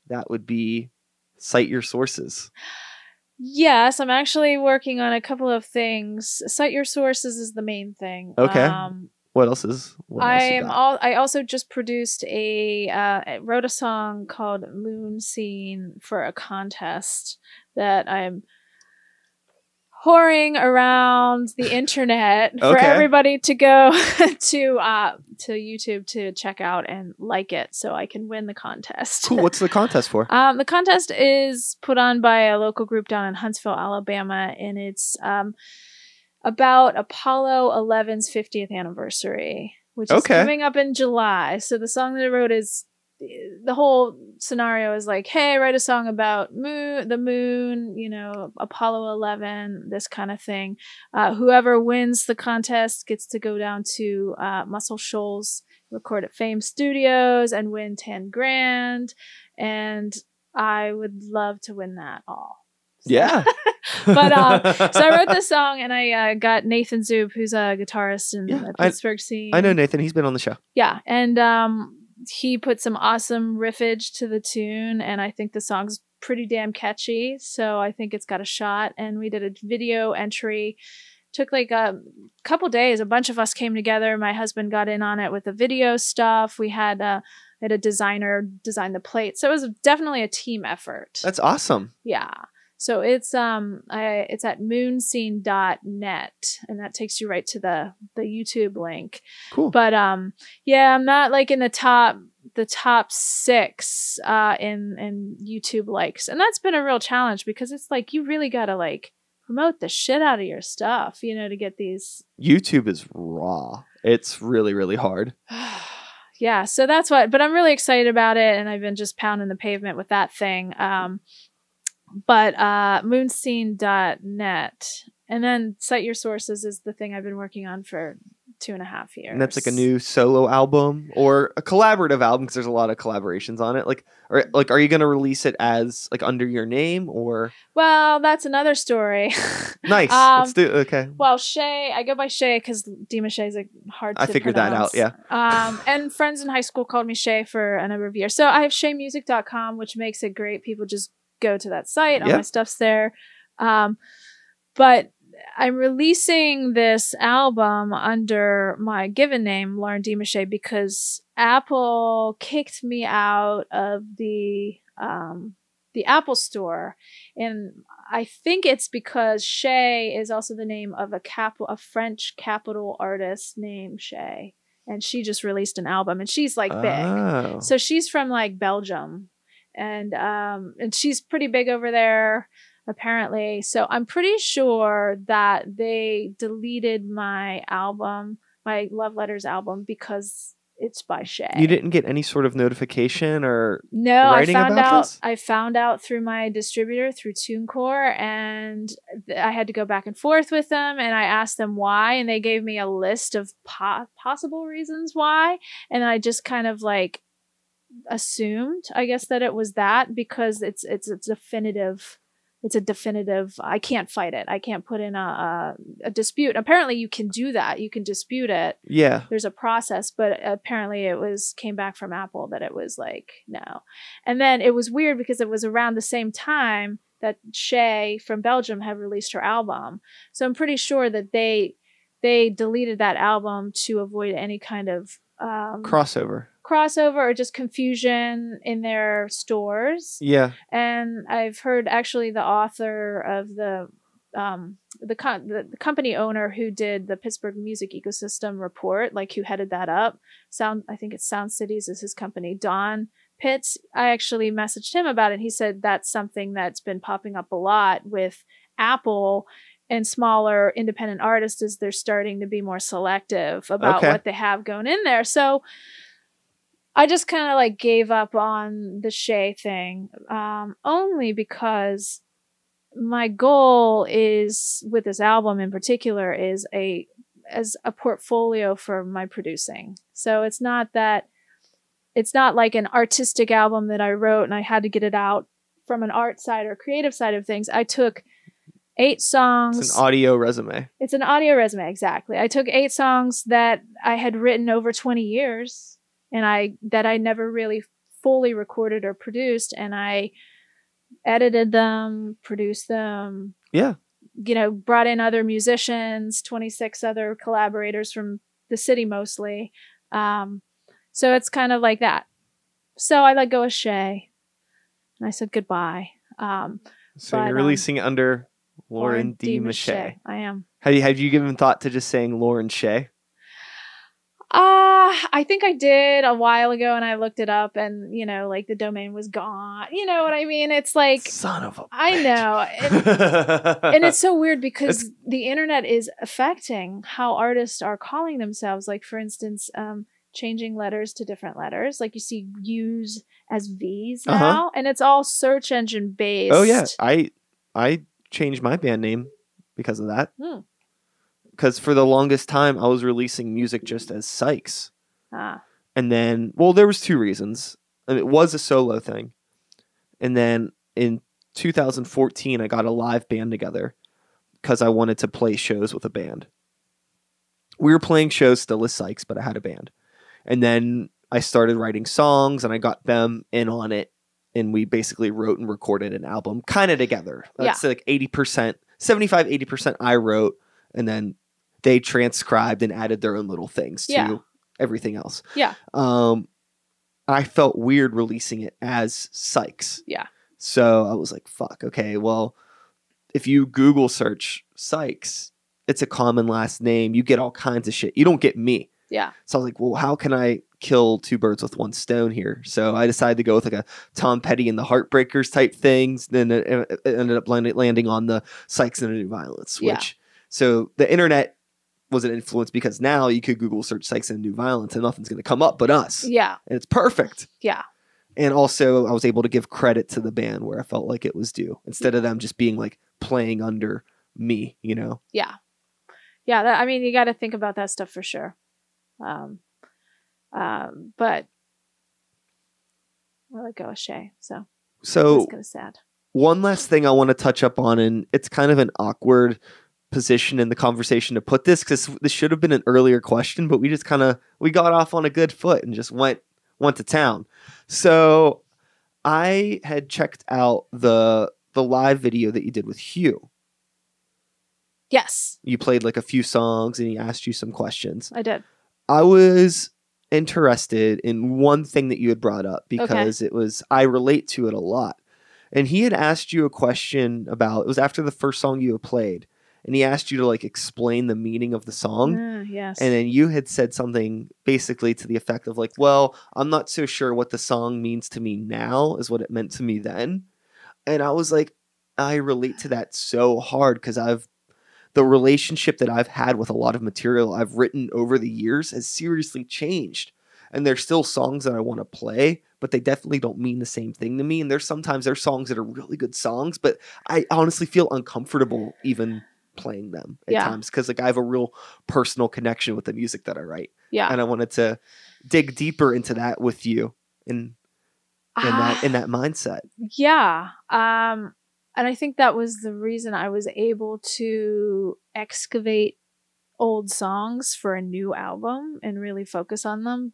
that would be cite your sources. Yes, I'm actually working on a couple of things. Cite your sources is the main thing. Okay. Um, What else is? What I'm all. I also just produced a uh, wrote a song called "Moon Scene" for a contest that I'm whoring around the internet for everybody to go to uh to YouTube to check out and like it so I can win the contest. Cool. What's the contest for? Um, the contest is put on by a local group down in Huntsville, Alabama, and it's um, about Apollo 11's 50th anniversary, which is coming up in July. So the song that I wrote is the whole scenario is like, hey, write a song about moon, the moon, you know, Apollo 11, this kind of thing. Uh, whoever wins the contest gets to go down to uh, Muscle Shoals, record at Fame Studios, and win 10 grand. And I would love to win that all. Yeah. But, uh, So I wrote this song and I uh, got Nathan Zoop, who's a guitarist in Yeah, the I- Pittsburgh scene. I know Nathan. He's been on the show. Yeah, and um, he put some awesome riffage to the tune, and I think the song's pretty damn catchy. So I think it's got a shot. And we did a video entry. Took like a couple days. A bunch of us came together. My husband got in on it with the video stuff. We had a had a designer design the plate. So it was definitely a team effort. That's awesome. Yeah. So it's um I it's at moonscene.net and that takes you right to the the YouTube link. Cool. But um yeah, I'm not like in the top the top 6 uh in in YouTube likes. And that's been a real challenge because it's like you really got to like promote the shit out of your stuff, you know, to get these YouTube is raw. It's really, really hard. yeah, so that's what but I'm really excited about it and I've been just pounding the pavement with that thing. Um but uh moonscene.net and then cite your sources is the thing I've been working on for two and a half years. And that's like a new solo album or a collaborative album because there's a lot of collaborations on it. Like, or like, are you going to release it as like under your name or Well, that's another story. nice? Um, Let's do okay. Well, Shay, I go by Shay because Dima is like hard to I figured that out, yeah Um, and friends in high school called me Shay for a number of years. So I have shaymusic.com, which makes it great. People just go to that site. All Yeah. my stuff's there. Um, but I'm releasing this album under my given name, Lauren Dimache, because Apple kicked me out of the um, the Apple Store, and I think it's because Shay is also the name of a cap a French capital artist named Shay, and she just released an album, and she's like big. Oh. So she's from like Belgium, and um, and she's pretty big over there apparently. So I'm pretty sure that they deleted my album, my Love Letters album, because it's by Shay. you didn't get any sort of notification or No, I found about out. this? I found out through my distributor through TuneCore, and th- I had to go back and forth with them. And I asked them why, and they gave me a list of po- possible reasons why. And I just kind of like assumed, I guess, that it was that because it's it's it's definitive. It's a definitive. I can't fight it. I can't put in a, a a dispute. Apparently, you can do that. You can dispute it yeah. there's a process but apparently it was came back from apple that it was like no and then it was weird because it was around the same time that shay from belgium had released her album so i'm pretty sure that they they deleted that album to avoid any kind of um, Crossover. Crossover or just confusion in their stores Yeah. and I've heard actually the author of the um the, co- the the company owner who did the Pittsburgh Music Ecosystem report, like who headed that up. Sound I think it's Sound Cities is his company. Don Pitts. I actually messaged him about it. He said that's something that's been popping up a lot with Apple and smaller independent artists as they're starting to be more selective about Okay. what they have going in there. So I just kind of like gave up on the Shay thing, um, only because my goal is with this album in particular is a as a portfolio for my producing. So it's not that it's not like an artistic album that I wrote and I had to get it out from an art side or creative side of things. I took eight songs. It's an audio resume. It's an audio resume, exactly. I took eight songs that I had written over 20 years and I that I never really fully recorded or produced and I edited them, produced them, Yeah. you know, brought in other musicians, 26 other collaborators from the city mostly. Um, so it's kind of like that. So I let go of Shay and I said goodbye. Um, So But, you're um, releasing it under Lauren D. Mache. I am. Have you, have you given thought to just saying Lauren Shay? Uh, I think I did a while ago and I looked it up and, you know, like the domain was gone. You know what I mean? It's like, Son of a I bitch. know. And, and it's so weird because It's- the internet is affecting how artists are calling themselves. Like, for instance, um, changing letters to different letters. Like you see U's as V's now, Uh-huh. and it's all search engine based. Oh yeah, I I changed my band name because of that. Hmm. Because for the longest time, I was releasing music just as Sykes, Ah, and then well, there was two reasons. I mean, it was a solo thing, and then in 2014, I got a live band together because I wanted to play shows with a band. We were playing shows still as Sykes, but I had a band, and then I started writing songs, and I got them in on it. And we basically wrote and recorded an album kind of together. That's like 80%, 75, 80% I wrote, and then they transcribed and added their own little things to Yeah. everything else. Yeah. Um, I felt weird releasing it as Sykes. Yeah. So I was like, fuck, okay, well, if you Google search Sykes, it's a common last name. You get all kinds of shit. You don't get me. yeah. So I was like, well, how can I kill two birds with one stone here? So I decided to go with like a Tom Petty and the Heartbreakers type things. Then it, ended up landing, landing on the Sykes and the New Violence, which Yeah. so the internet was an influence because now you could Google search Sykes and New Violence and nothing's going to come up but us, Yeah. and it's perfect. Yeah. And also, I was able to give credit to the band where I felt like it was due instead of them just being like playing under me, you know? Yeah. Yeah. That, I mean, you got to think about that stuff for sure. Um, um, but I let go of Shay. So So it's kind of sad. one last thing I want to touch up on, and it's kind of an awkward position in the conversation to put this because this should have been an earlier question, but we just kind of we got off on a good foot and just went went to town. So I had checked out the the live video that you did with Hugh. Yes, You played like a few songs and he asked you some questions. I did. I was interested in one thing that you had brought up because it was I relate to it a lot. And he had asked you a question about it was after the first song you had played, and he asked you to like explain the meaning of the song. Ah, yes. And then you had said something basically to the effect of like, "Well, I'm not so sure what the song means to me now is what it meant to me then." And I was like, I relate to that so hard because I've the relationship that I've had with a lot of material I've written over the years has seriously changed. And there's still songs that I want to play, but they definitely don't mean the same thing to me. And there's sometimes there's songs that are really good songs, but I honestly feel uncomfortable even playing them at Yeah. times because like I have a real personal connection with the music that I write yeah. and I wanted to dig deeper into that with you in in that in Ah, that mindset. Yeah. Um and I think that was the reason I was able to excavate old songs for a new album and really focus on them.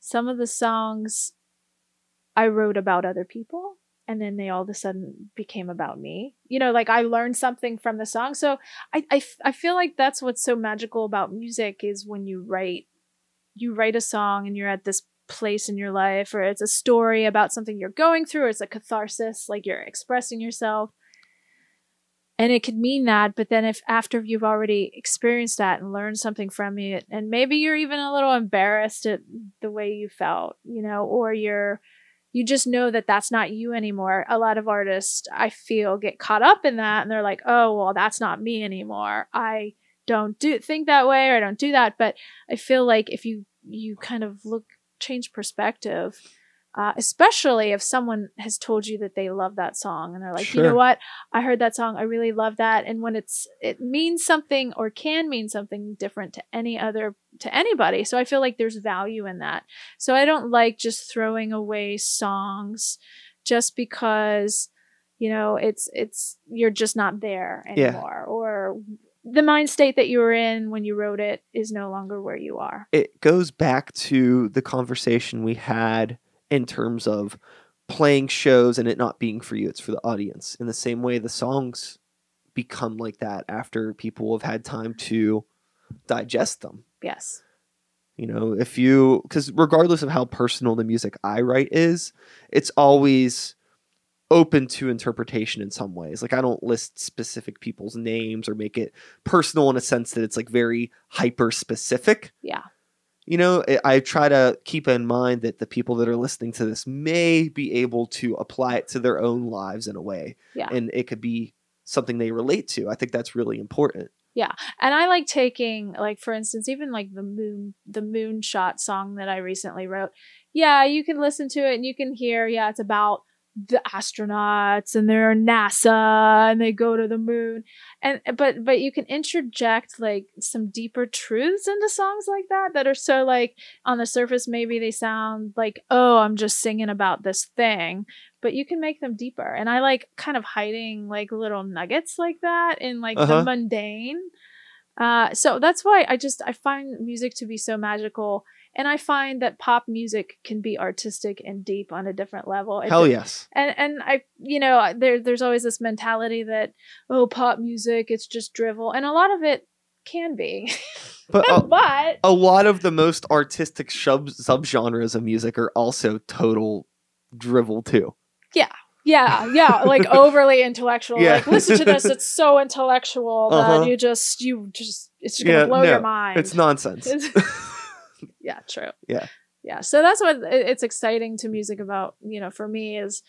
Some of the songs I wrote about other people and then they all of a sudden became about me. You know, like I learned something from the song. So I I feel like that's what's so magical about music is when you write you write a song and you're at this place in your life or it's a story about something you're going through or it's a catharsis like you're expressing yourself and it could mean that but then if after you've already experienced that and learned something from it and maybe you're even a little embarrassed at the way you felt you know or you're you just know that that's not you anymore. A lot of artists i feel get caught up in that and they're like oh well that's not me anymore. I don't do think that way or i don't do that. But i feel like if you you kind of look change perspective uh, especially if someone has told you that they love that song and they're like you know what? I heard that song. I really love that. And when it's it means something or can mean something different to any other to anybody. So i feel like there's value in that. So i don't like just throwing away songs just because you know it's it's you're just not there Yeah. anymore or the mind state that you were in when you wrote it is no longer where you are. It goes back to the conversation we had in terms of playing shows and it not being for you, it's for the audience. In the same way the songs become like that after people have had time to digest them. yes You know, if you, because regardless of how personal the music I write is, it's always open to interpretation in some ways. Like, I don't list specific people's names or make it personal in a sense that it's like very hyper specific. yeah You know, I- I try to keep in mind that the people that are listening to this may be able to apply it to their own lives in a way. Yeah. And it could be something they relate to. I think that's really important. Yeah. And i like taking like for instance even like the moon the moonshot song that i recently wrote yeah you can listen to it and you can hear yeah it's about the astronauts and they're nasa and they go to the moon. And but but you can interject like some deeper truths into songs like that that are so like on the surface maybe they sound like oh i'm just singing about this thing but you can make them deeper. And i like kind of hiding like little nuggets like that in like Uh-huh. the mundane. Uh so that's why i just i find music to be so magical and i find that pop music can be artistic and deep on a different level It Hell yes. and and i you know there there's always this mentality that oh pop music it's just drivel and a lot of it can be But uh, but a lot of the most artistic sub subgenres of music are also total drivel too. yeah yeah yeah, like overly intellectual Yeah. like listen to this it's so intellectual that Uh-huh. you just you just it's just gonna Yeah, blow no, your mind It's nonsense. yeah true Yeah. yeah so that's what it's exciting to music about you know for me is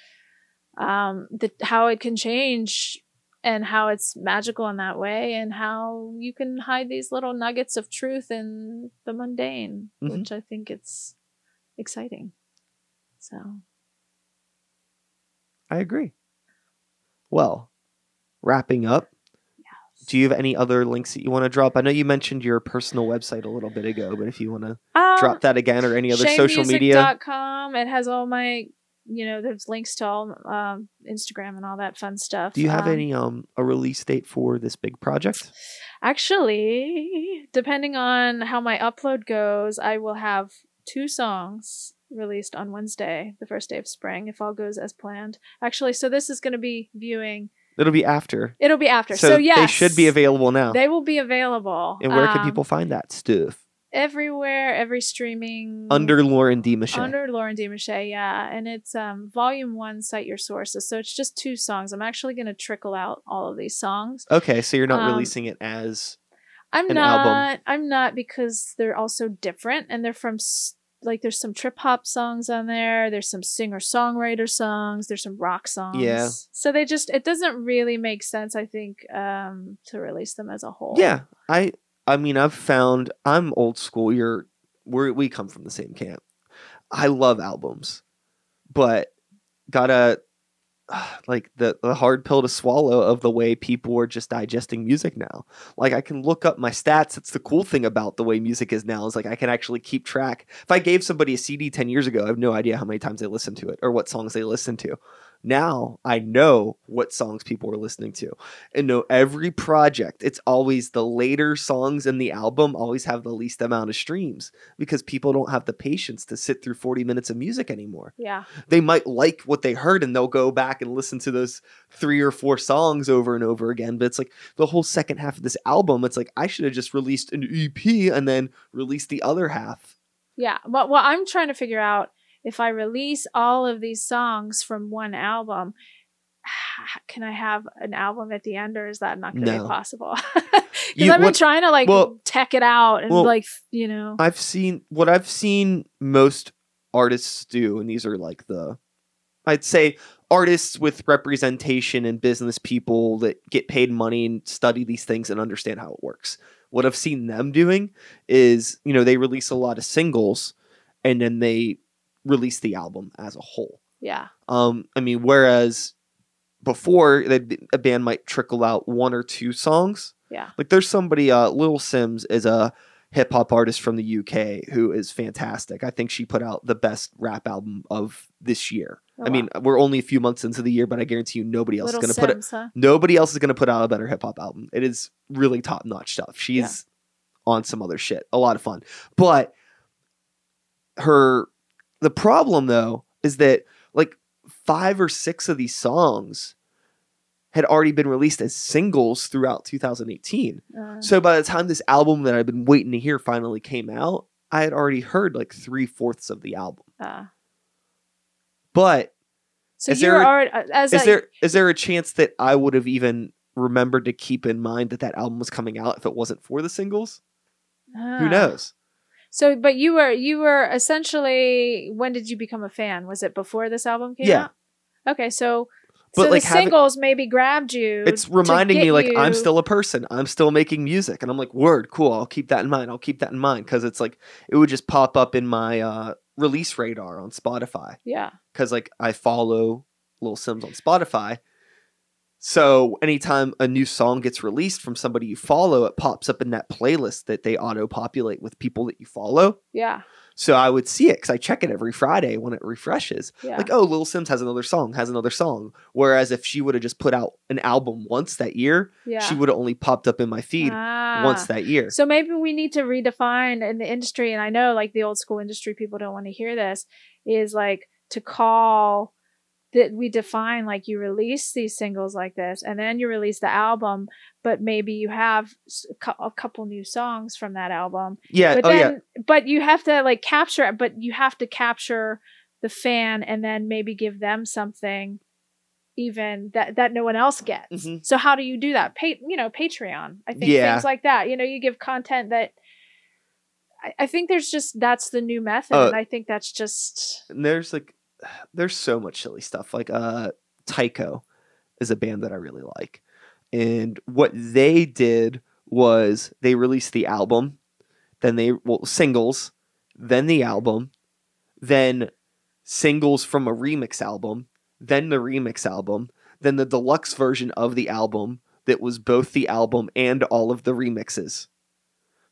um the how it can change and how it's magical in that way and how you can hide these little nuggets of truth in the mundane Mhm. which i think it's exciting so I agree. Well, wrapping up, do you have any other links that you want to drop? I know you mentioned your personal website a little bit ago, but if you want to um, drop that again or any other social media, shaymusic.com. It has all my, you know, there's links to all um, Instagram and all that fun stuff. do you have Um, any um a release date for this big project? Actually, depending on how my upload goes, I will have two songs released on Wednesday, the first day of spring, if all goes as planned. Actually, so this is going to be viewing It'll be after. It'll be after. So, So, yes, they should be available now. They will be available. and where can um, people find that stuff? everywhere? Every streaming Under Lauren Dimache. under Lauren DeMache, yeah, and it's um volume one. Cite your sources. So it's just two songs. I'm actually going to trickle out all of these songs. okay, so you're not um, releasing it as I'm an not. album. I'm not because they're also different, and they're from s- like there's some trip hop songs on there. There's some singer songwriter songs. There's some rock songs. Yeah. So they just it doesn't really make sense. I think um to release them as a whole. Yeah, I I mean I've found I'm old school. You're we we come from the same camp. I love albums, but gotta like the the hard pill to swallow of the way people are just digesting music now. Like I can look up my stats. It's the cool thing about the way music is now is like I can actually keep track. If I gave somebody a CD 10 years ago, I have no idea how many times they listened to it or what songs they listened to. Now I know what songs people are listening to and know every project. It's always the later songs in the album always have the least amount of streams because people don't have the patience to sit through 40 minutes of music anymore. Yeah. They might like what they heard and they'll go back and listen to those three or four songs over and over again. But it's like the whole second half of this album, it's like I should have just released an EP and then released the other half. Yeah. Well, well, I'm trying to figure out if I release all of these songs from one album, can I have an album at the end, or is that not going to No. be possible? Because I've been what- trying to like well- tech it out and well, like you know. I've seen what I've seen most artists do, and these are like the I'd say artists with representation and business people that get paid money and study these things and understand how it works. What I've seen them doing is, you know, they release a lot of singles and then they release the album as a whole. yeah. Um, I mean, whereas before a band might trickle out one or two songs. Yeah. Like there's somebody, uh, Lil Simz is a hip hop artist from the UK who is fantastic. I think she put out the best rap album of this year. Oh, I mean, we're only a few months into the year, but I guarantee you nobody else Little is going to put it. Huh? Nobody else is going to put out a better hip hop album. It is really top notch stuff. She's on some other shit. A lot of fun. But her the problem though is that like five or six of these songs had already been released as singles throughout 2018. Uh, So by the time this album that I've been waiting to hear finally came out, I had already heard like three fourths of the album. uh, But so Is there already as is a, there is there a chance that I would have even remembered to keep in mind that that album was coming out if it wasn't for the singles? Who Ah. knows? So, but you were you were essentially when did you become a fan? Was it before this album came Yeah. out? Okay, so But, so like, the having- singles maybe grabbed you. It's reminding me like I'm still a person. I'm still making music, and I'm like, word, cool. I'll keep that in mind. I'll keep that in mind because it's like it would just pop up in my uh, release radar on Spotify yeah because like I follow Lil Simz on Spotify. So anytime a new song gets released from somebody you follow, it pops up in that playlist that they auto populate with people that you follow. yeah So I would see it because I check it every Friday when it refreshes. yeah Like, oh, Lil Simz has another song, has another song. Whereas if she would have just put out an album once that year, yeah. she would have only popped up in my feed once Ah. that year. So maybe we need to redefine in the industry, and I know like the old school industry people don't want to hear this, is like to call that we define like you release these singles like this and then you release the album, but maybe you have a cou- a couple new songs from that album. yeah. But oh, yeah. then, but you have to like capture it, but you have to capture the fan and then maybe give them something even that that no one else gets. Mhm. So how do you do that? Pa- you know, Patreon. I think Yeah. things like that. You know, you give content that I, I think there's just that's the new method, Uh, and I think that's just And there's like, there's so much silly stuff. Like, uh, Tycho is a band that I really like. And what they did was they released the album, then they, well, singles, then the album, then singles from a remix album, then the remix album, then the deluxe version of the album that was both the album and all of the remixes.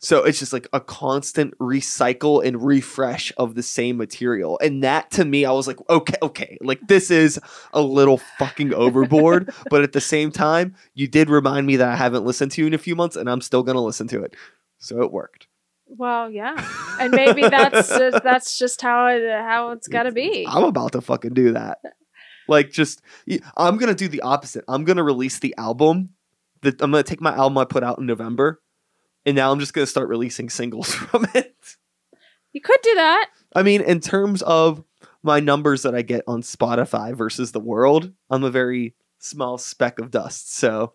So it's just like a constant recycle and refresh of the same material. And that to me, I was like, okay, okay, like this is a little fucking overboard. but at the same time, you did remind me that I haven't listened to you in a few months and I'm still going to listen to it. So it worked. well, yeah, and maybe that's just, that's just how it how it's got to be. I'm about to fucking do that. Like just I'm gonna do the opposite. I'm gonna release the album. That I'm gonna take my album I put out in November, and now I'm just gonna start releasing singles from it. You could do that. I mean, in terms of my numbers that I get on Spotify versus the world, I'm a very small speck of dust. So,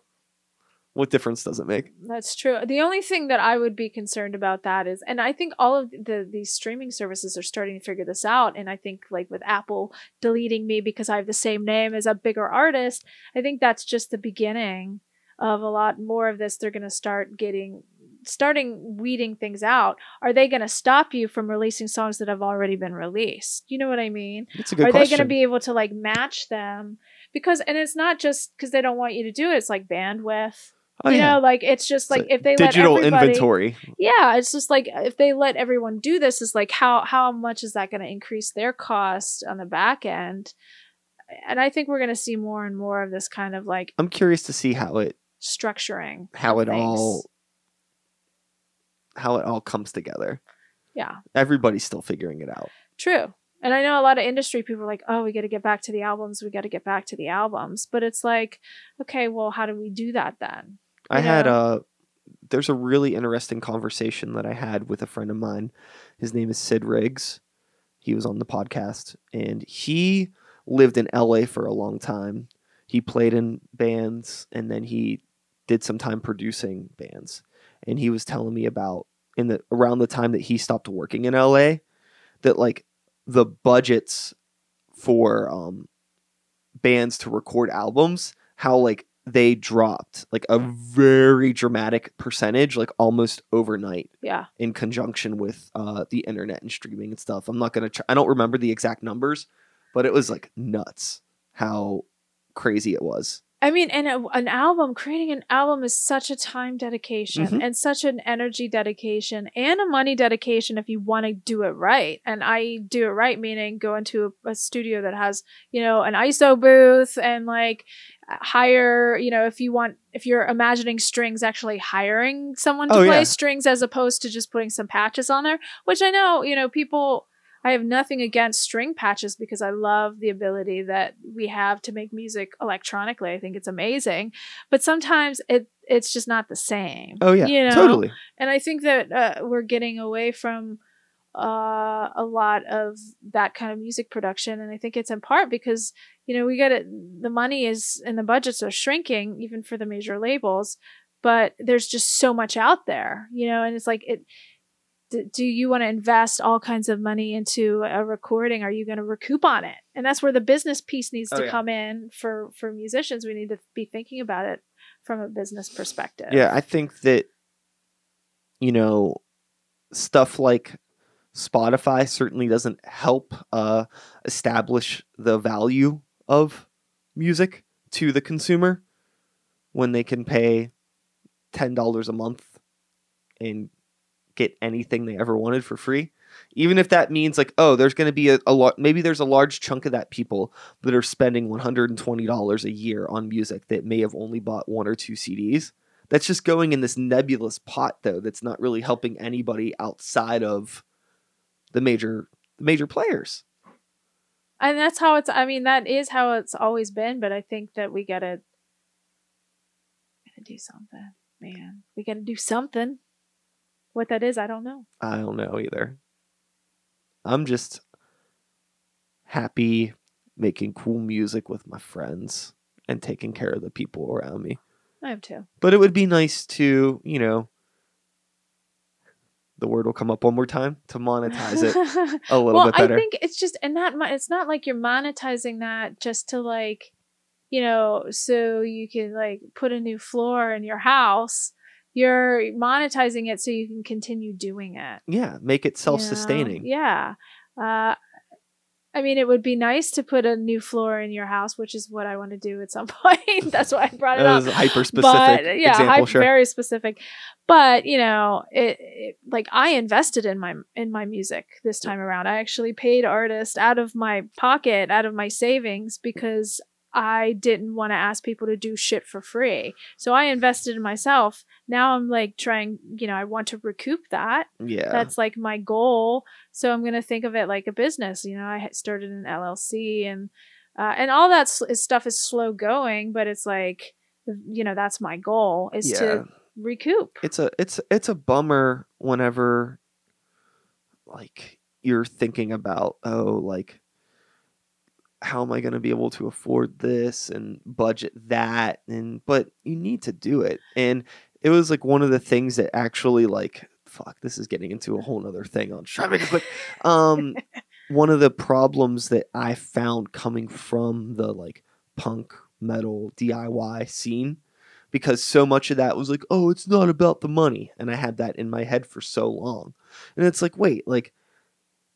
what difference does it make? That's true. The only thing that I would be concerned about that is, and I think all of the these streaming services are starting to figure this out. And I think like with Apple deleting me because I have the same name as a bigger artist, I think that's just the beginning of a lot more of this. They're going to start getting starting weeding things out. Are they going to stop you from releasing songs that have already been released? You know what I mean? That's a good are they going to be able to like match them? Because and it's not just because they don't want you to do it. It's like bandwidth. Oh, you yeah. know, like it's just like like if they digital let everybody, inventory. yeah, it's just like if they let everyone do this, is like how how much is that going to increase their cost on the back end? And I think we're going to see more and more of this kind of like I'm curious to see how it structuring. how it things. all how it all comes together. Yeah, Everybody's still figuring it out. true. And I know a lot of industry people are like, "Oh, we got to get back to the albums. We got to get back to the albums." But it's like, okay, well, how do we do that then? I You had a uh, there's a really interesting conversation that I had with a friend of mine. His name is Sid Riggs. He was on the podcast and he lived in LA for a long time. He played in bands and then he did some time producing bands. And he was telling me about in the around the time that he stopped working in LA that like the budgets for um bands to record albums how like they dropped like a very dramatic percentage like almost overnight Yeah, in conjunction with uh the internet and streaming and stuff. I'm not gonna try i don't remember the exact numbers but it was like nuts how crazy it was I mean, and a, an album, creating an album is such a time dedication Mhm. and such an energy dedication and a money dedication if you want to do it right. And I do it right, meaning go into a, a studio that has, you know, an ISO booth and like hire, you know, if you want, if you're imagining strings, actually hiring someone to Oh, play yeah. strings as opposed to just putting some patches on there, which I know, you know, people. I have nothing against string patches because I love the ability that we have to make music electronically. I think it's amazing, but sometimes it it's just not the same. oh yeah you know? totally And I think that uh, we're getting away from uh, a lot of that kind of music production, and I think it's in part because you know we get it. The money is and the budgets are shrinking even for the major labels, but there's just so much out there, you know, and it's like it do you want to invest all kinds of money into a recording? Are you going to recoup on it? And that's where the business piece needs Oh, to yeah. come in for for musicians. We need to be thinking about it from a business perspective. Yeah, I think that you know stuff like Spotify certainly doesn't help uh, establish the value of music to the consumer when they can pay ten dollars a month and get anything they ever wanted for free. Even if that means like, oh, there's going to be a, a lot, maybe there's a large chunk of that people that are spending $120 a year on music that may have only bought one or two CDs. That's just going in this nebulous pot though that's not really helping anybody outside of the major the major players. and that's how it's i mean that is how it's always been but i think that we gotta gotta do something man we gotta do something what that is i don't know I don't know either. I'm just happy making cool music with my friends and taking care of the people around me. i have too But it would be nice to, you know, the word will come up one more time to monetize it a little well, bit better. I think it's just, and that it's not like you're monetizing that just to like, you know, so you can like put a new floor in your house. You're monetizing it so you can continue doing it. yeah, make it you know? self-sustaining. Yeah. Uh, I mean, it would be nice to put a new floor in your house, which is what I want to do at some point. That's why I brought it up hyper but specific yeah, example, hy- sure. very specific. But you know, it, it like I invested in my in my music this time around. I actually paid artists out of my pocket, out of my savings, because I didn't want to ask people to do shit for free. So I invested in myself. Now I'm like trying, you know, I want to recoup that. yeah. That's like my goal. So I'm going to think of it like a business. You know, I started an LLC and uh, and all that stuff is slow going but it's like you know that's my goal is Yeah. to recoup it's a it's it's a bummer whenever like you're thinking about oh like how am i going to be able to afford this and budget that and but you need to do it and it was like one of the things that actually like fuck this is getting into a whole nother thing i'll try to make it quick um one of the problems that i found coming from the like punk metal diy scene because so much of that was like, oh, it's not about the money. And I had that in my head for so long. And it's like, wait, like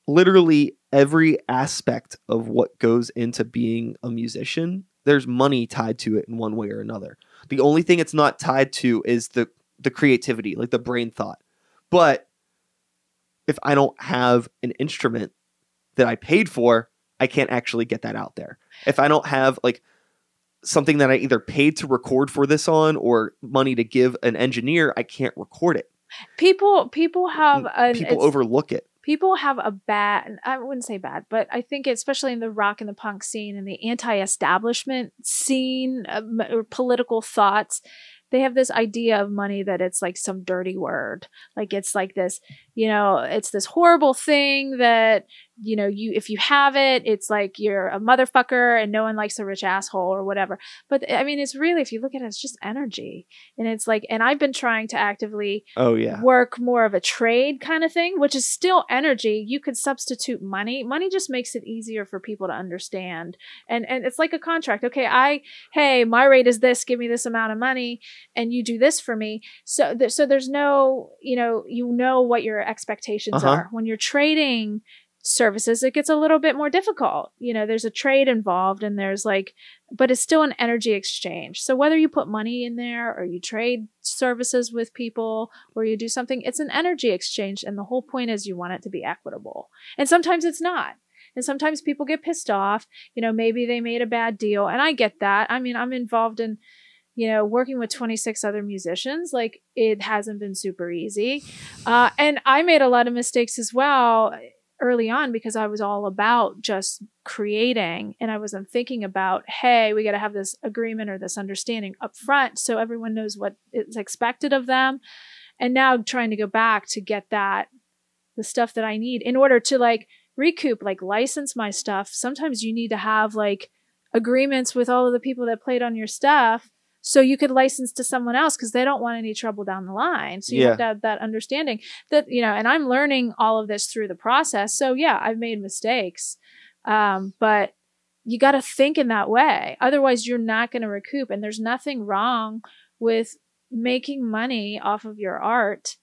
literally every aspect of what goes into being a musician, there's money tied to it in one way or another. The only thing it's not tied to is the the creativity, like the brain thought. But if I don't have an instrument that I paid for, I can't actually get that out there. If I don't have like something that I either paid to record for this on or money to give an engineer, I can't record it. people people have mm, an, People overlook it. People have a bad i wouldn't say bad but i think especially in the rock and the punk scene and the anti-establishment scene um, or political thoughts they have this idea of money that it's like some dirty word. Like it's like this you know it's this horrible thing that you know you if you have it it's like you're a motherfucker and no one likes a rich asshole or whatever but i mean it's really if you look at it it's just energy and it's like and i've been trying to actively Oh yeah. work more of a trade kind of thing, which is still energy. You could substitute money. Money just makes it easier for people to understand. And and it's like a contract. Okay, I hey, my rate is this, give me this amount of money and you do this for me. So th- so there's no, you know, you know what your expectations Uh-huh. are. When you're trading services, it gets a little bit more difficult. You know, there's a trade involved and there's like but it's still an energy exchange. So whether you put money in there or you trade services with people or you do something, it's an energy exchange. And the whole point is you want it to be equitable. And sometimes it's not. And sometimes people get pissed off. You know, maybe they made a bad deal. And I get that. I mean, I'm involved in, you know, working with 26 other musicians. Like, it hasn't been super easy. Uh, and I made a lot of mistakes as well early on because I was all about just creating and I wasn't thinking about, hey, we got to have this agreement or this understanding up front so everyone knows what is expected of them. And now trying to go back to get that, the stuff that I need in order to like recoup, like license my stuff. Sometimes you need to have like agreements with all of the people that played on your stuff so you could license to someone else because they don't want any trouble down the line. So you Yeah. have to have that understanding that, you know, and I'm learning all of this through the process. So yeah, I've made mistakes. Um, but you got to think in that way. Otherwise, you're not going to recoup. And there's nothing wrong with making money off of your art,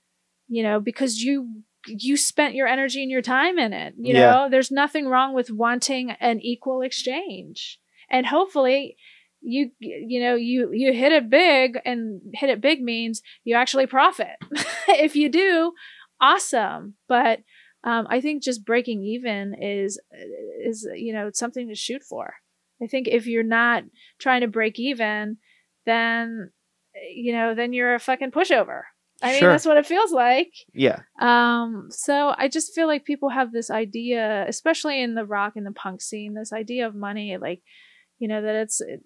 you know, because you you spent your energy and your time in it. You Yeah. know, there's nothing wrong with wanting an equal exchange. And hopefully you you know you you hit it big and hit it big means you actually profit. if you do, awesome. But um, I think just breaking even is is you know something to shoot for. I think if you're not trying to break even, then you know then you're a fucking pushover. I mean that's what it feels like. Yeah. Um, so I just feel like people have this idea, especially in the rock and the punk scene, this idea of money, like, you know, that it's, it,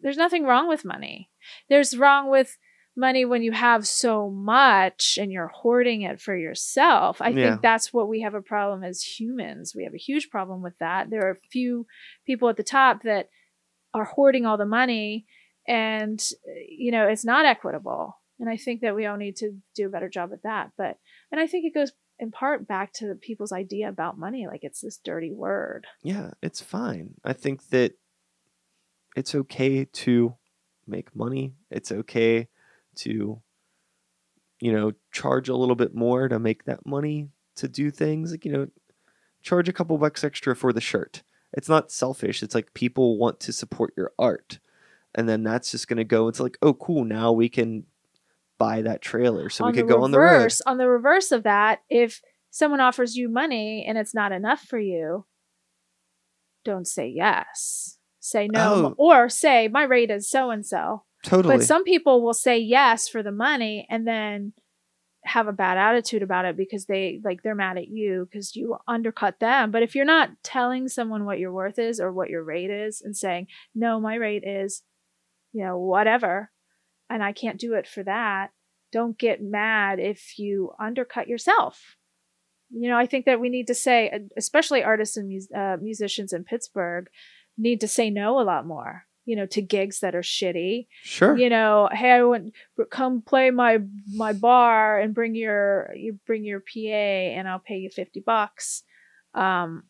there's nothing wrong with money. There's wrong with money when you have so much and you're hoarding it for yourself. I Yeah. think that's what we have a problem as humans. We have a huge problem with that. There are a few people at the top that are hoarding all the money and, you know, it's not equitable. And I think that we all need to do a better job at that. But and I think it goes in part back to people's idea about money, like it's this dirty word. Yeah, it's fine. I think that it's okay to make money. It's okay to you know, charge a little bit more to make that money to do things. Like, you know, charge a couple bucks extra for the shirt. It's not selfish. It's like people want to support your art. And then that's just going to go into like, oh, cool. Now we can buy that trailer so we could go on the road. reverse, on the reverse of that, if someone offers you money and it's not enough for you, don't say yes. Say no, Oh. or say my rate is so and so. Totally. But some people will say yes for the money and then have a bad attitude about it because they like they're mad at you because you undercut them. But if you're not telling someone what your worth is or what your rate is and saying, "No, my rate is, you know, whatever, and I can't do it for that." Don't get mad if you undercut yourself. You know, I think that we need to say, especially artists and mus- uh, musicians in Pittsburgh, need to say no a lot more. You know, to gigs that are shitty Sure. you know, hey, I want come play my my bar and bring your you bring your PA and I'll pay you fifty bucks. Um,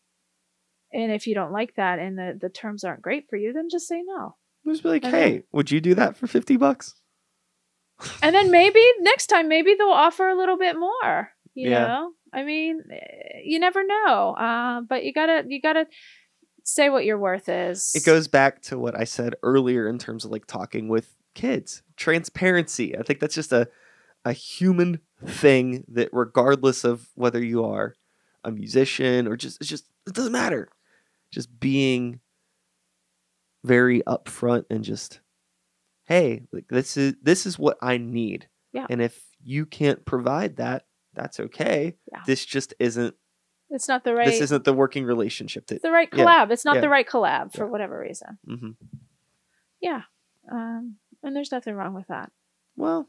and if you don't like that and the the terms aren't great for you, then just say no. Just be like, Okay. hey, would you do that for 50 bucks? And then maybe next time, maybe they'll offer a little bit more. You Yeah. know, I mean, eh, you never know. Uh, but you gotta you gotta say what your worth is. It goes back to what I said earlier in terms of like talking with kids. Transparency. I think that's just a a human thing that regardless of whether you are a musician or just it's just it doesn't matter. Just being very upfront and just hey, like this is this is what I need. Yeah. And if you can't provide that, that's okay. Yeah. This just isn't It's not the right. this isn't the working relationship that the right yeah, collab. It's not yeah. the right collab for Yeah. whatever reason. Mhm. Yeah. Um, and there's nothing wrong with that. Well,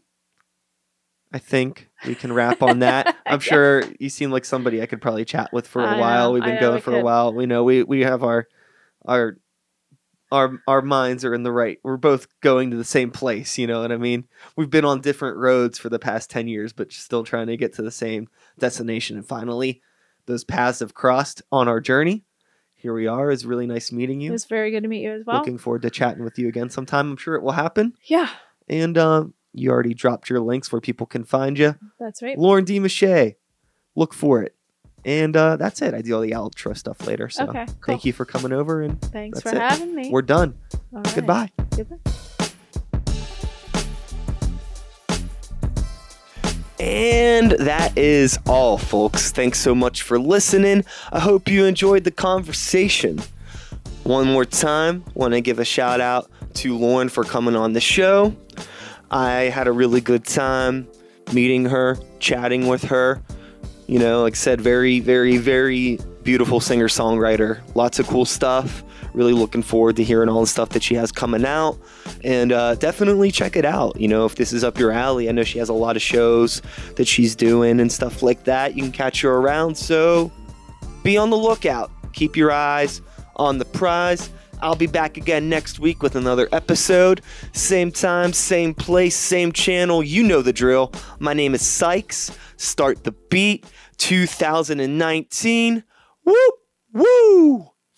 I think we can wrap on that. I'm Yeah. sure you seem like somebody I could probably chat with for a I while. know, We've been know going we for a while. We know we we have our our our our minds are in the right. We're both going to the same place, you know what I mean? We've been on different roads for the past 10 years but still trying to get to the same destination and finally those paths have crossed on our journey. Here we are. It's really nice meeting you. It was very good to meet you as well. Looking forward to chatting with you again sometime. I'm sure it will happen. yeah, And uh, you already dropped your links where people can find you. that's right. Lauren D. Mache. Look for it. And uh, that's it. I do all the outro stuff later. So okay, cool. thank you for coming over and Thanks for it. having me. we're done. All right. Goodbye. Goodbye. And that is all, folks. Thanks so much for listening. I hope you enjoyed the conversation. One more time, want to give a shout out to Lauren for coming on the show. I had a really good time meeting her, chatting with her. You know, like I said, very, very, very beautiful singer songwriter. Lots of cool stuff. Really looking forward to hearing all the stuff that she has coming out. And uh, definitely check it out. You know, if this is up your alley, I know she has a lot of shows that she's doing and stuff like that. You can catch her around. So be on the lookout. Keep your eyes on the prize. I'll be back again next week with another episode. Same time, same place, same channel. You know the drill. My name is Sykes. Start the beat 2019. Woo! Woo!